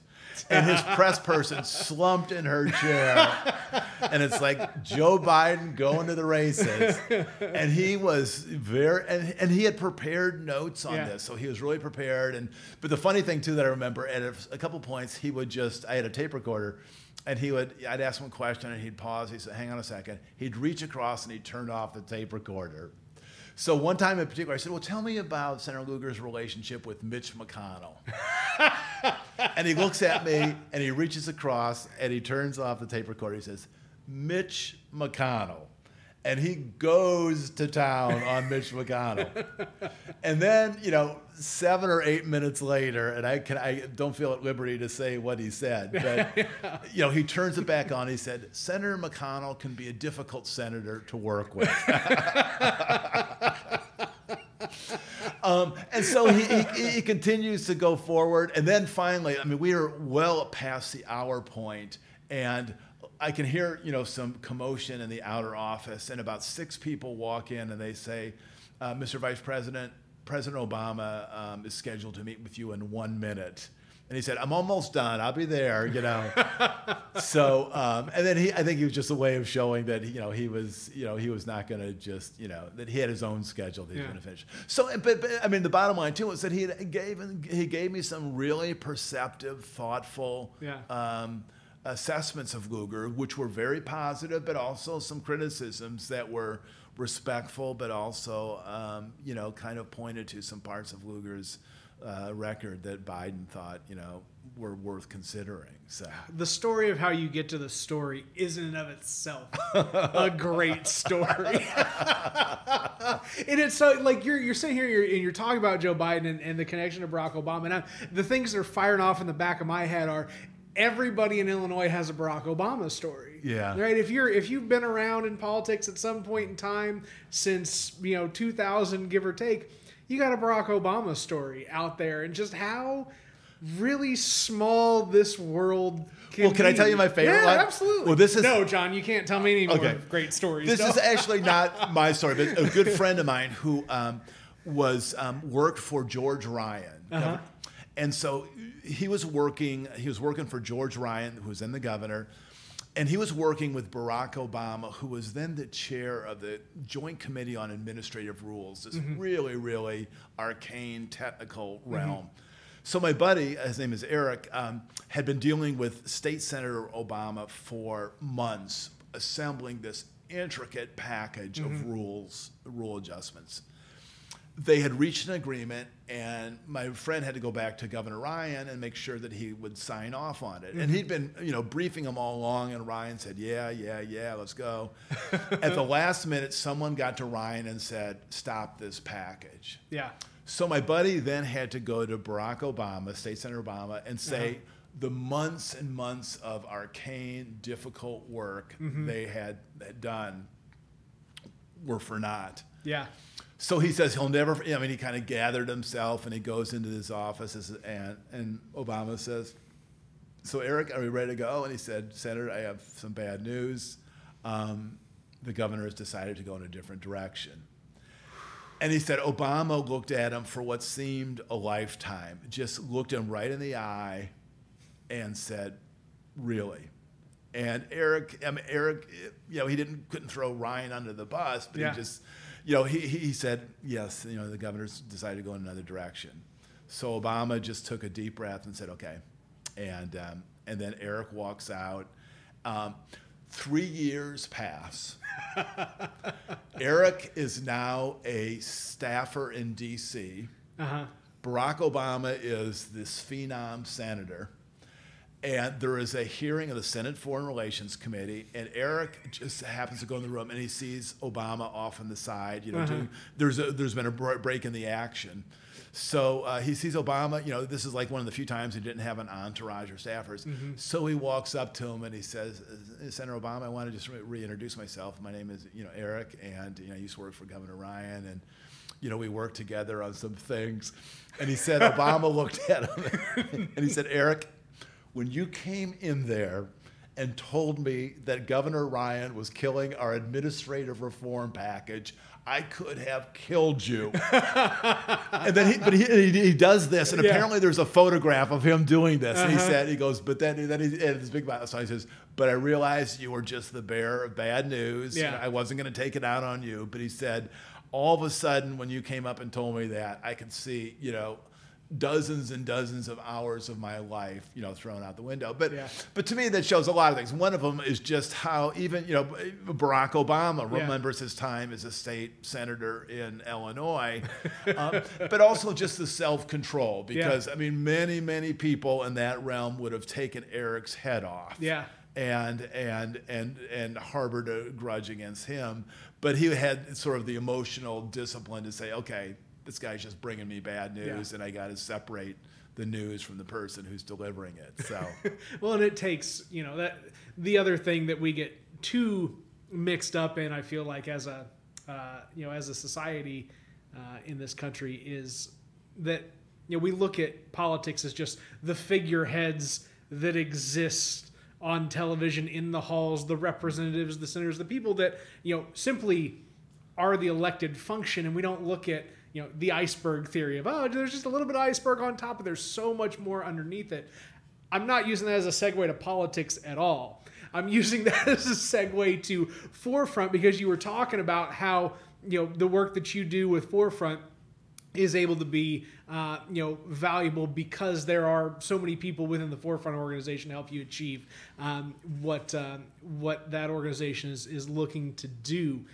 And his press person slumped in her chair, and it's like Joe Biden going to the races, and he was very, and, and he had prepared notes on Yeah. this, so he was really prepared. And but the funny thing too that I remember at a, a couple points, he would just, I had a tape recorder, and he would, I'd ask him a question, and he'd pause. He'd say, "Hang on a second. He'd reach across and he'd turn off the tape recorder. So one time in particular, I said, "Well, tell me about Senator Lugar's relationship with Mitch McConnell." [laughs] and he looks at me and he reaches across and he turns off the tape recorder. He says, "Mitch McConnell," and he goes to town on Mitch McConnell. And then, you know, seven or eight minutes later, and I can I don't feel at liberty to say what he said, but [laughs] you know, he turns it back on. He said, "Senator McConnell can be a difficult senator to work with." [laughs] Um, and so he, he, he continues to go forward. And then finally, I mean, we are well past the hour point, and I can hear, you know, some commotion in the outer office. And about six people walk in and they say, uh, Mr. Vice President, President Obama um, is scheduled to meet with you in one minute. And he said, I'm almost done. I'll be there, you know. [laughs] so, um, and then he, I think he was just a way of showing that, you know, he was, you know, he was not going to just, you know, that he had his own schedule that he was Yeah. going to finish. So, but, but I mean, the bottom line too was that he gave, he gave me some really perceptive, thoughtful, Yeah. um, assessments of Lugar, which were very positive, but also some criticisms that were respectful, but also, um, you know, kind of pointed to some parts of Lugar's uh, record that Biden thought, you know, were worth considering. So the story of how you get to the story is in and of itself [laughs] a great story. [laughs] and it's so like you're you're sitting here you're, and you're talking about Joe Biden and, and the connection to Barack Obama. And I'm, the things that are firing off in the back of my head are everybody in Illinois has a Barack Obama story. Yeah. Right. If you're if you've been around in politics at some point in time since you know 2000, give or take, you got a Barack Obama story out there, and just how really small this world can Well, can I tell you my favorite yeah, one? absolutely. Well, this is- no, John. You can't tell me any more Okay. great stories. This No. is [laughs] actually not my story, but a good friend of mine who um, was um, worked for George Ryan, Uh-huh. And so he was working. He was working for George Ryan, who was then the governor, and he was working with Barack Obama, who was then the chair of the Joint Committee on Administrative Rules. This Mm-hmm. really, really arcane technical realm. So my buddy, his name is Eric, um, had been dealing with State Senator Obama for months, assembling this intricate package of rules, rule adjustments. They had reached an agreement, and my friend had to go back to Governor Ryan and make sure that he would sign off on it. And he'd been, you know, briefing him all along, and Ryan said, "Yeah, yeah, yeah, let's go." [laughs] At the last minute, someone got to Ryan and said, "Stop this package." yeah. So my buddy then had to go to Barack Obama, State Senator Obama, and say Uh-huh. the months and months of arcane, difficult work Mm-hmm. they had, had done were for naught. Yeah. So he says he'll never. I mean, he kind of gathered himself and he goes into his office and and Obama says, "So Eric, are we ready to go?" And he said, "Senator, I have some bad news. Um, the governor has decided to go in a different direction." And he said Obama looked at him for what seemed a lifetime, just looked him right in the eye, and said, "Really." And Eric, I mean, Eric, you know, he didn't couldn't throw Ryan under the bus, but Yeah. he just, you know, he, he said, yes, you know, the governor's decided to go in another direction. So Obama just took a deep breath and said, okay. And, um, and then Eric walks out. Um, three years pass. [laughs] Eric is now a staffer in D.C. Uh huh. Barack Obama is this phenom senator. And there is a hearing of the Senate Foreign Relations Committee, and Eric just happens to go in the room, and he sees Obama off on the side. You know, Uh-huh. doing, there's a, there's been a break in the action, so uh, he sees Obama. You know, this is like one of the few times he didn't have an entourage or staffers. So he walks up to him and he says, "Uh, "Senator Obama, I want to just re- reintroduce myself. My name is you know Eric, and you know I used to work for Governor Ryan, and you know we worked together on some things." And he said, [laughs] Obama looked at him, [laughs] and he said, "Eric." When you came in there and told me that Governor Ryan was killing our administrative reform package, I could have killed you. [laughs] and then, he, but he, he, he does this, and Yeah. apparently there's a photograph of him doing this. And he Uh-huh. said, he goes, but then, then he and this big so he says, but I realized you were just the bearer of bad news. Yeah. I wasn't going to take it out on you. But he said, all of a sudden, when you came up and told me that, I could see, you know, dozens and dozens of hours of my life, you know, thrown out the window. But Yeah. but to me, that shows a lot of things. One of them is just how even you know Barack Obama Yeah. remembers his time as a state senator in Illinois, [laughs] um, but also just the self control because I mean, many many people in that realm would have taken Eric's head off Yeah. and and and and harbored a grudge against him. But he had sort of the emotional discipline to say, okay, this guy's just bringing me bad news, Yeah. and I got to separate the news from the person who's delivering it. So [laughs] Well, and it takes you know that the other thing that we get too mixed up in, I feel like as a uh, you know as a society uh, in this country is that you know we look at politics as just the figureheads that exist on television in the halls, the representatives, the senators, the people that you know simply are the elected function, and we don't look at you know the iceberg theory of oh there's just a little bit of iceberg on top, but there's so much more underneath it. I'm not using that as a segue to politics at all. I'm [laughs] using that as a segue to Forefront because you were talking about how you know the work that you do with Forefront is able to be uh, you know valuable because there are so many people within the forefront organization to help you achieve um, what uh, what that organization is, is looking to do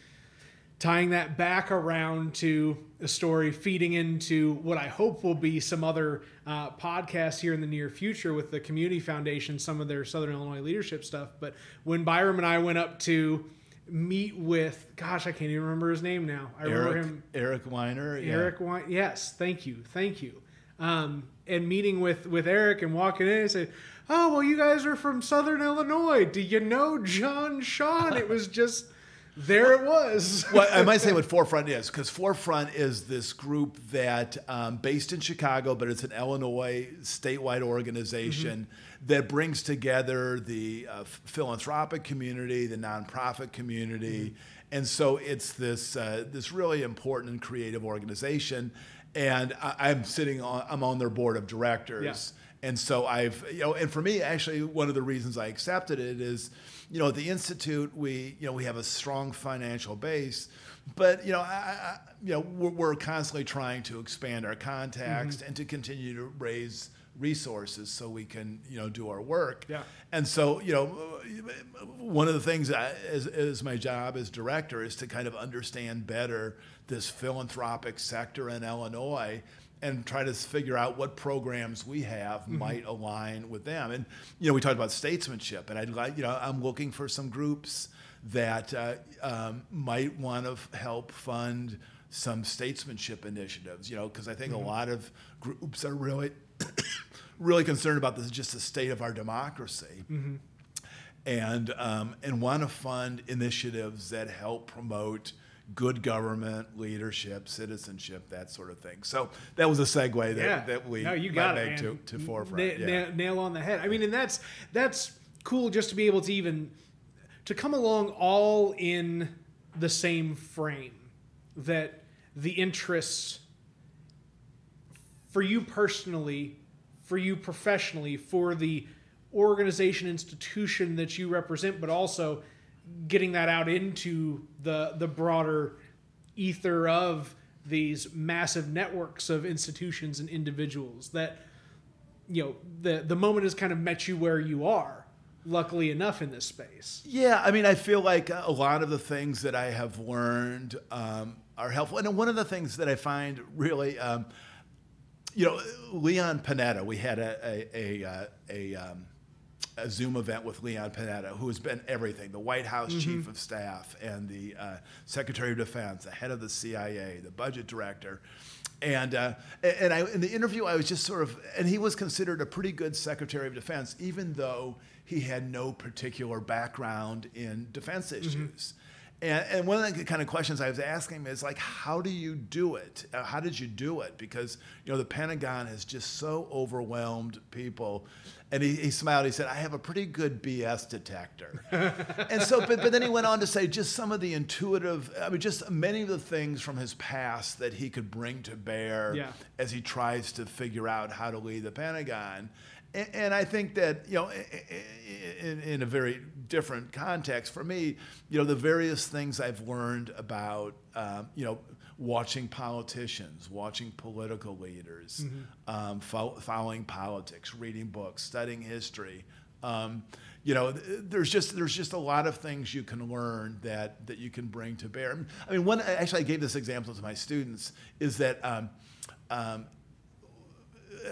tying that back around to a story, feeding into what I hope will be some other uh, podcasts here in the near future with the Community Foundation, some of their Southern Illinois leadership stuff. But when Byram and I went up to meet with, gosh, I can't even remember his name now. I remember Eric, him. Eric Weiner. yeah. Eric Yes, thank you, thank you. Um, and meeting with with Eric and walking in and say, "Oh, well, you guys are from Southern Illinois. Do you know John Shaw?" It was just there. It was. [laughs] well, I might say what Forefront is, because Forefront is this group that, um, based in Chicago, but it's an Illinois statewide organization that brings together the uh, philanthropic community, the nonprofit community, and so it's this uh, this really important and creative organization. And I, I'm sitting on I'm on their board of directors. And so I've, you know, and for me, actually, one of the reasons I accepted it is, you know, at the institute, we, you know, we have a strong financial base, but you know, I, I, you know, we're, we're constantly trying to expand our context mm-hmm. and to continue to raise resources so we can, you know, do our work. Yeah. And so, you know, one of the things I, as, as my job as director is to kind of understand better this philanthropic sector in Illinois and try to figure out what programs we have might align with them. And you know, we talked about statesmanship, and I'd like, you know, I'm looking for some groups that uh, um, might want to help fund some statesmanship initiatives. You know, because I think a lot of groups are really, [coughs] really concerned about this, just the state of our democracy and um, and want to fund initiatives that help promote good government, leadership, citizenship, that sort of thing. So that was a segue that, yeah. that we no, you got it, make to, to forefront. Na- yeah. na- nail on the head. I mean, and that's that's cool just to be able to even to come along all in the same frame that the interests for you personally, for you professionally, for the organization institution that you represent, but also getting that out into the the broader ether of these massive networks of institutions and individuals that you know the the moment has kind of met you where you are luckily enough in this space Yeah, I mean, I feel like a lot of the things that I have learned um, are helpful. And one of the things that I find really, um, you know, Leon Panetta, we had a, a, a, uh, a, um, a Zoom event with Leon Panetta, who has been everything the White House chief of staff and the uh, Secretary of Defense, the head of the CIA, the budget director. And uh, and I in the interview I was just sort of and he was considered a pretty good Secretary of Defense, even though he had no particular background in defense issues. And, and one of the kind of questions I was asking him is like, how do you do it? Uh, How did you do it? Because you know the Pentagon has just so overwhelmed people. And he, he smiled. He said, "I have a pretty good BS detector." [laughs] and so, but, but then he went on to say just some of the intuitive. I mean, just many of the things from his past that he could bring to bear Yeah. as he tries to figure out how to lead the Pentagon. And, and I think that, you know, in, in a very different context, for me, you know, the various things I've learned about, um, you know, watching politicians, watching political leaders, um, fol- following politics, reading books, studying history. Um, you know, th- there's just there's just a lot of things you can learn that that you can bring to bear. I mean, one actually I gave this example to my students is that um, um,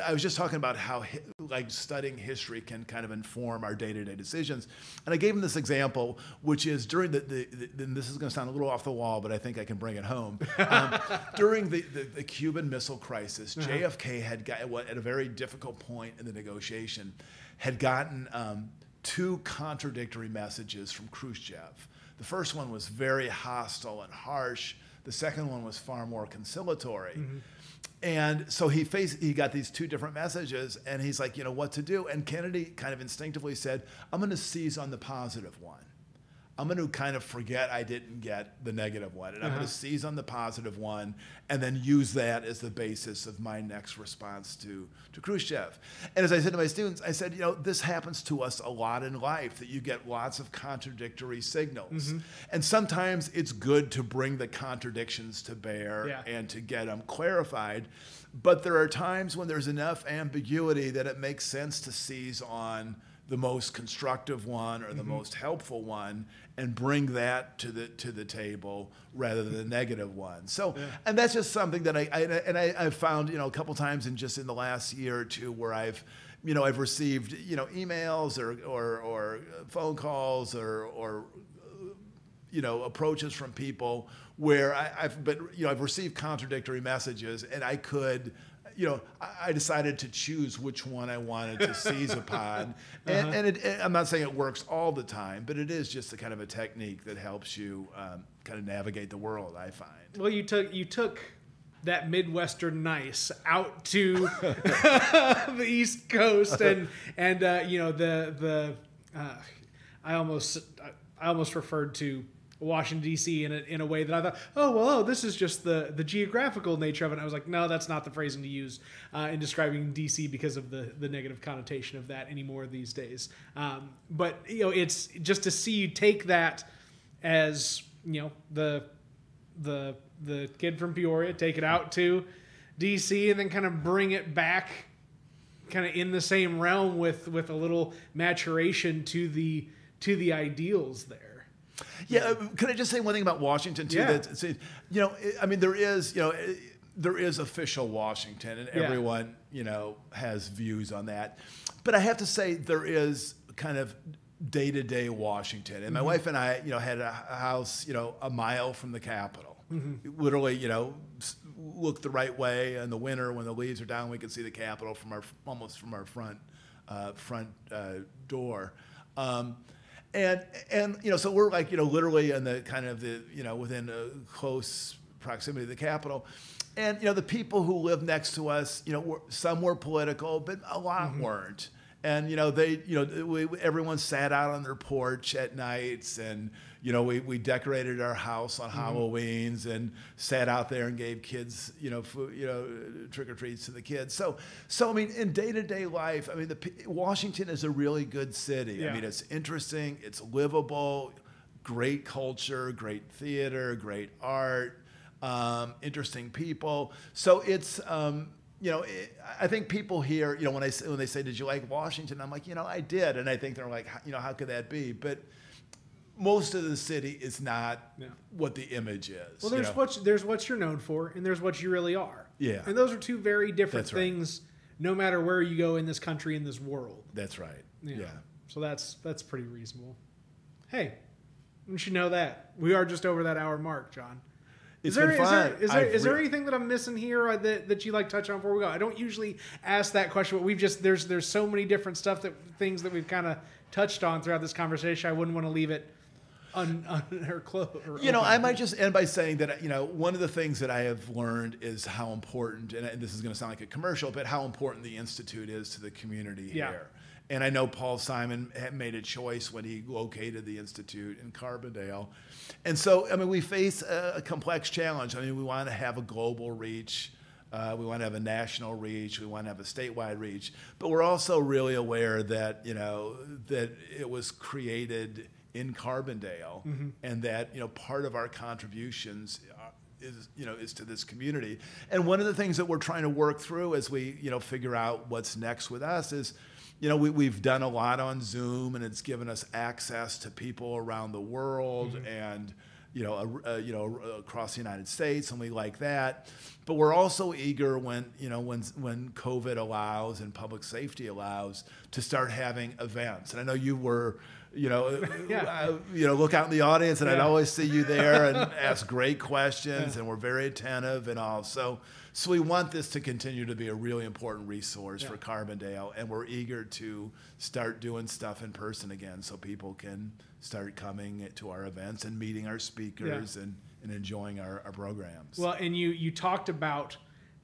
I was just talking about how like studying history can kind of inform our day-to-day decisions, and I gave him this example, which is during the, the, the and this is going to sound a little off the wall, but I think I can bring it home. Um, [laughs] during the, the, the Cuban Missile Crisis, JFK had got what at a very difficult point in the negotiation, had gotten um, two contradictory messages from Khrushchev. The first one was very hostile and harsh. The second one was far more conciliatory. And so he faced, he got these two different messages, and he's like, you know, what to do? And Kennedy kind of instinctively said, I'm going to seize on the positive one. I'm going to kind of forget I didn't get the negative one, and I'm going to uh-huh. seize on the positive one, and then use that as the basis of my next response to to Khrushchev. And as I said to my students, I said, you know, this happens to us a lot in life that you get lots of contradictory signals, mm-hmm. and sometimes it's good to bring the contradictions to bear Yeah. and to get them clarified. But there are times when there's enough ambiguity that it makes sense to seize on the most constructive one or the mm-hmm. most helpful one and bring that to the to the table rather than the negative one. So, and that's just something that I, I and I, I've found you know a couple times in just in the last year or two where I've you know I've received you know emails or or, or phone calls or or you know approaches from people where I, I've been you know I've received contradictory messages and I could you know I, decided to choose which one I wanted to seize [laughs] upon. And, and it, I'm not saying it works all the time but it is just a kind of a technique that helps you um, kind of navigate the world I find. Well, you took you took that Midwestern nice out to [laughs] the East Coast, and and uh, you know the the uh, I almost I almost referred to Washington D.C. in a, in a way that I thought, oh well, oh this is just the the geographical nature of it. And I was like, no, that's not the phrasing to use uh, in describing D.C. because of the the negative connotation of that anymore these days. Um, but you know, it's just to see you take that as you know the the the kid from Peoria, take it out to DC, and then kind of bring it back, kind of in the same realm with with a little maturation to the to the ideals there. Yeah, uh, can I just say one thing about Washington too? Yeah. That you know, I mean, there is, you know, there is official Washington, and Yeah. everyone, you know, has views on that. But I have to say, there is kind of day to day Washington, and my wife and I, you know, had a house, you know, a mile from the Capitol. Literally, you know, look the right way in the winter when the leaves are down, we can see the Capitol from our almost from our front uh, front uh, door. Um, and and you know, so we're like you know, literally in the kind of the you know within a close proximity to the capital, And you know, the people who live next to us, you know, were, some were political, but a lot mm-hmm. weren't. And you know, they, you know, we, everyone sat out on their porch at nights, and you know, we, we decorated our house on Halloween's and sat out there and gave kids, you know, food, you know, trick or treats to the kids. So, so I mean, in day to day life, I mean, the, Washington is a really good city. Yeah. I mean, it's interesting, it's livable, great culture, great theater, great art, um, interesting people. So it's, um, you know, it, I think people here, you know, when I say, when they say, "Did you like Washington?" I'm like, you know, I did, and I think they're like, you know, how could that be? But most of the city is not Yeah. what the image is. Well, you there's know? what there's what you're known for, and there's what you really are. Yeah. and those are two very different That's right. things. No matter where you go in this country, in this world. That's right. Yeah. yeah. So that's that's pretty reasonable. Hey, you should know that we are just over that hour mark, John. It's is there, is there, is there, there re- anything that I'm missing here uh, that, that you like to touch on before we go? I don't usually ask that question, but we've just there's there's so many different stuff that things that we've kind of touched on throughout this conversation. I wouldn't want to leave it un, un or close. You know, I might just end by saying that you know one of the things that I have learned is how important, and this is going to sound like a commercial, but how important the institute is to the community Yeah. here. And I know Paul Simon had made a choice when he located the institute in Carbondale, and so I mean we face a, a complex challenge. I mean we want to have a global reach. Uh, we want to have a national reach. We want to have a statewide reach, but we're also really aware that you know that it was created in Carbondale, and that you know part of our contributions is you know is to this community. And one of the things that we're trying to work through as we you know figure out what's next with us is. You know, we, we've done a lot on Zoom, and it's given us access to people around the world, and you know, uh, uh, you know, across the United States, and we like that. But we're also eager when you know when when COVID allows and public safety allows to start having events. And I know you were, you know, [laughs] Yeah. uh, you know, look out in the audience, and I'd always see you there and [laughs] ask great questions, and we're very attentive and all. So, so we want this to continue to be a really important resource for Carbondale, and we're eager to start doing stuff in person again, so people can start coming to our events and meeting our speakers and, and enjoying our, our programs. Well, and you you talked about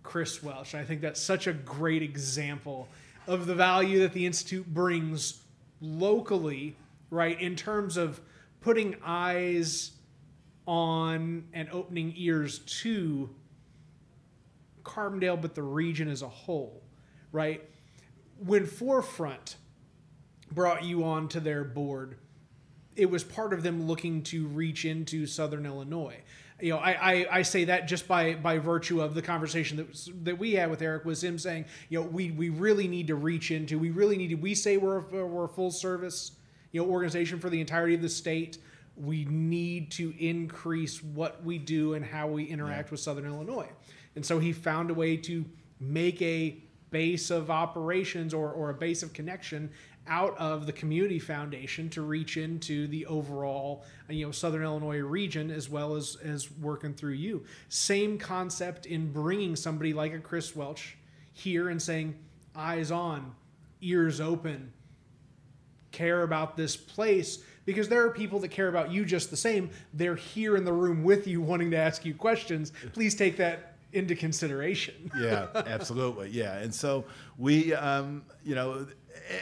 Chris Welch. I think that's such a great example of the value that the institute brings locally, right? In terms of putting eyes on and opening ears to Carbondale, but the region as a whole, right? When Forefront brought you on to their board, it was part of them looking to reach into Southern Illinois. You know, I, I, I say that just by by virtue of the conversation that was, that we had with Eric was him saying, you know, we we really need to reach into, we really need to. We say we're a, we're a full service, you know, organization for the entirety of the state. We need to increase what we do and how we interact with Southern Illinois, and so he found a way to make a base of operations or, or a base of connection out of the community foundation to reach into the overall you know southern illinois region as well as as working through you same concept in bringing somebody like a chris welch here and saying eyes on ears open care about this place because there are people that care about you just the same they're here in the room with you wanting to ask you questions please take that into consideration [laughs] yeah, absolutely. Yeah, and so we, um, you know,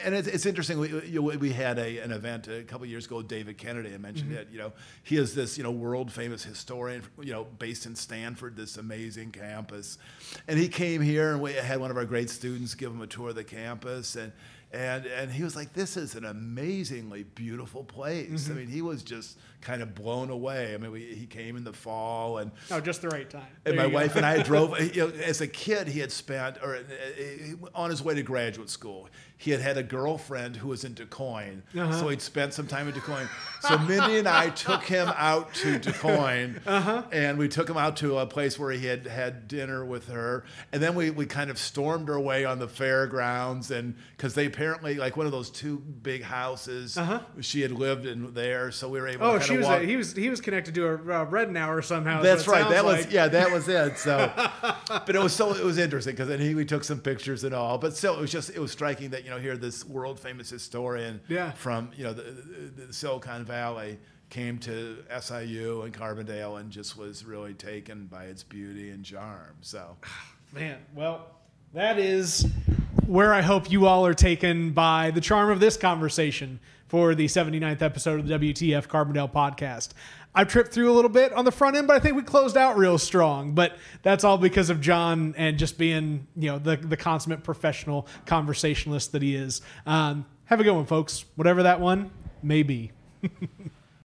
and it's, it's interesting. We, you know, we had a, an event a couple years ago. David Kennedy, I mentioned it. You know, he is this you know world famous historian. You know, based in Stanford, this amazing campus, and he came here and we had one of our great students give him a tour of the campus and. And, and he was like, "This is an amazingly beautiful place." I mean, he was just kind of blown away. I mean, we, he came in the fall, and oh just the right time and There my wife and I drove. [laughs] You know, as a kid, he had spent, or uh, uh, on his way to graduate school, he had had a girlfriend who was in Du Uh-huh. so he'd spent some time in Du Quoin. So Mindy and I took him out to [laughs] Du Quoin, Uh-huh. and we took him out to a place where he had had dinner with her, and then we, we kind of stormed our way on the fairgrounds, and because they apparently like one of those two big houses, she had lived in there, so we were able. Uh-huh. Oh, she was a, he was he was connected to a uh, red now somehow. that's right. That sounds was like. yeah, that was it. So, [laughs] but it was so it was interesting because then he we took some pictures and all. But still, it was just it was striking that you know here this world famous historian Yeah. from you know the, the, the Silicon Valley came to SIU and Carbondale and just was really taken by its beauty and charm. So [sighs] Man, well, that is where I hope you all are taken by the charm of this conversation for the 79th episode of the WTF Carbondale podcast. I tripped through a little bit on the front end, but I think we closed out real strong. But that's all because of John and just being, you know, the, the consummate professional conversationalist that he is. Um, have a good one, folks. Whatever that one may be. [laughs]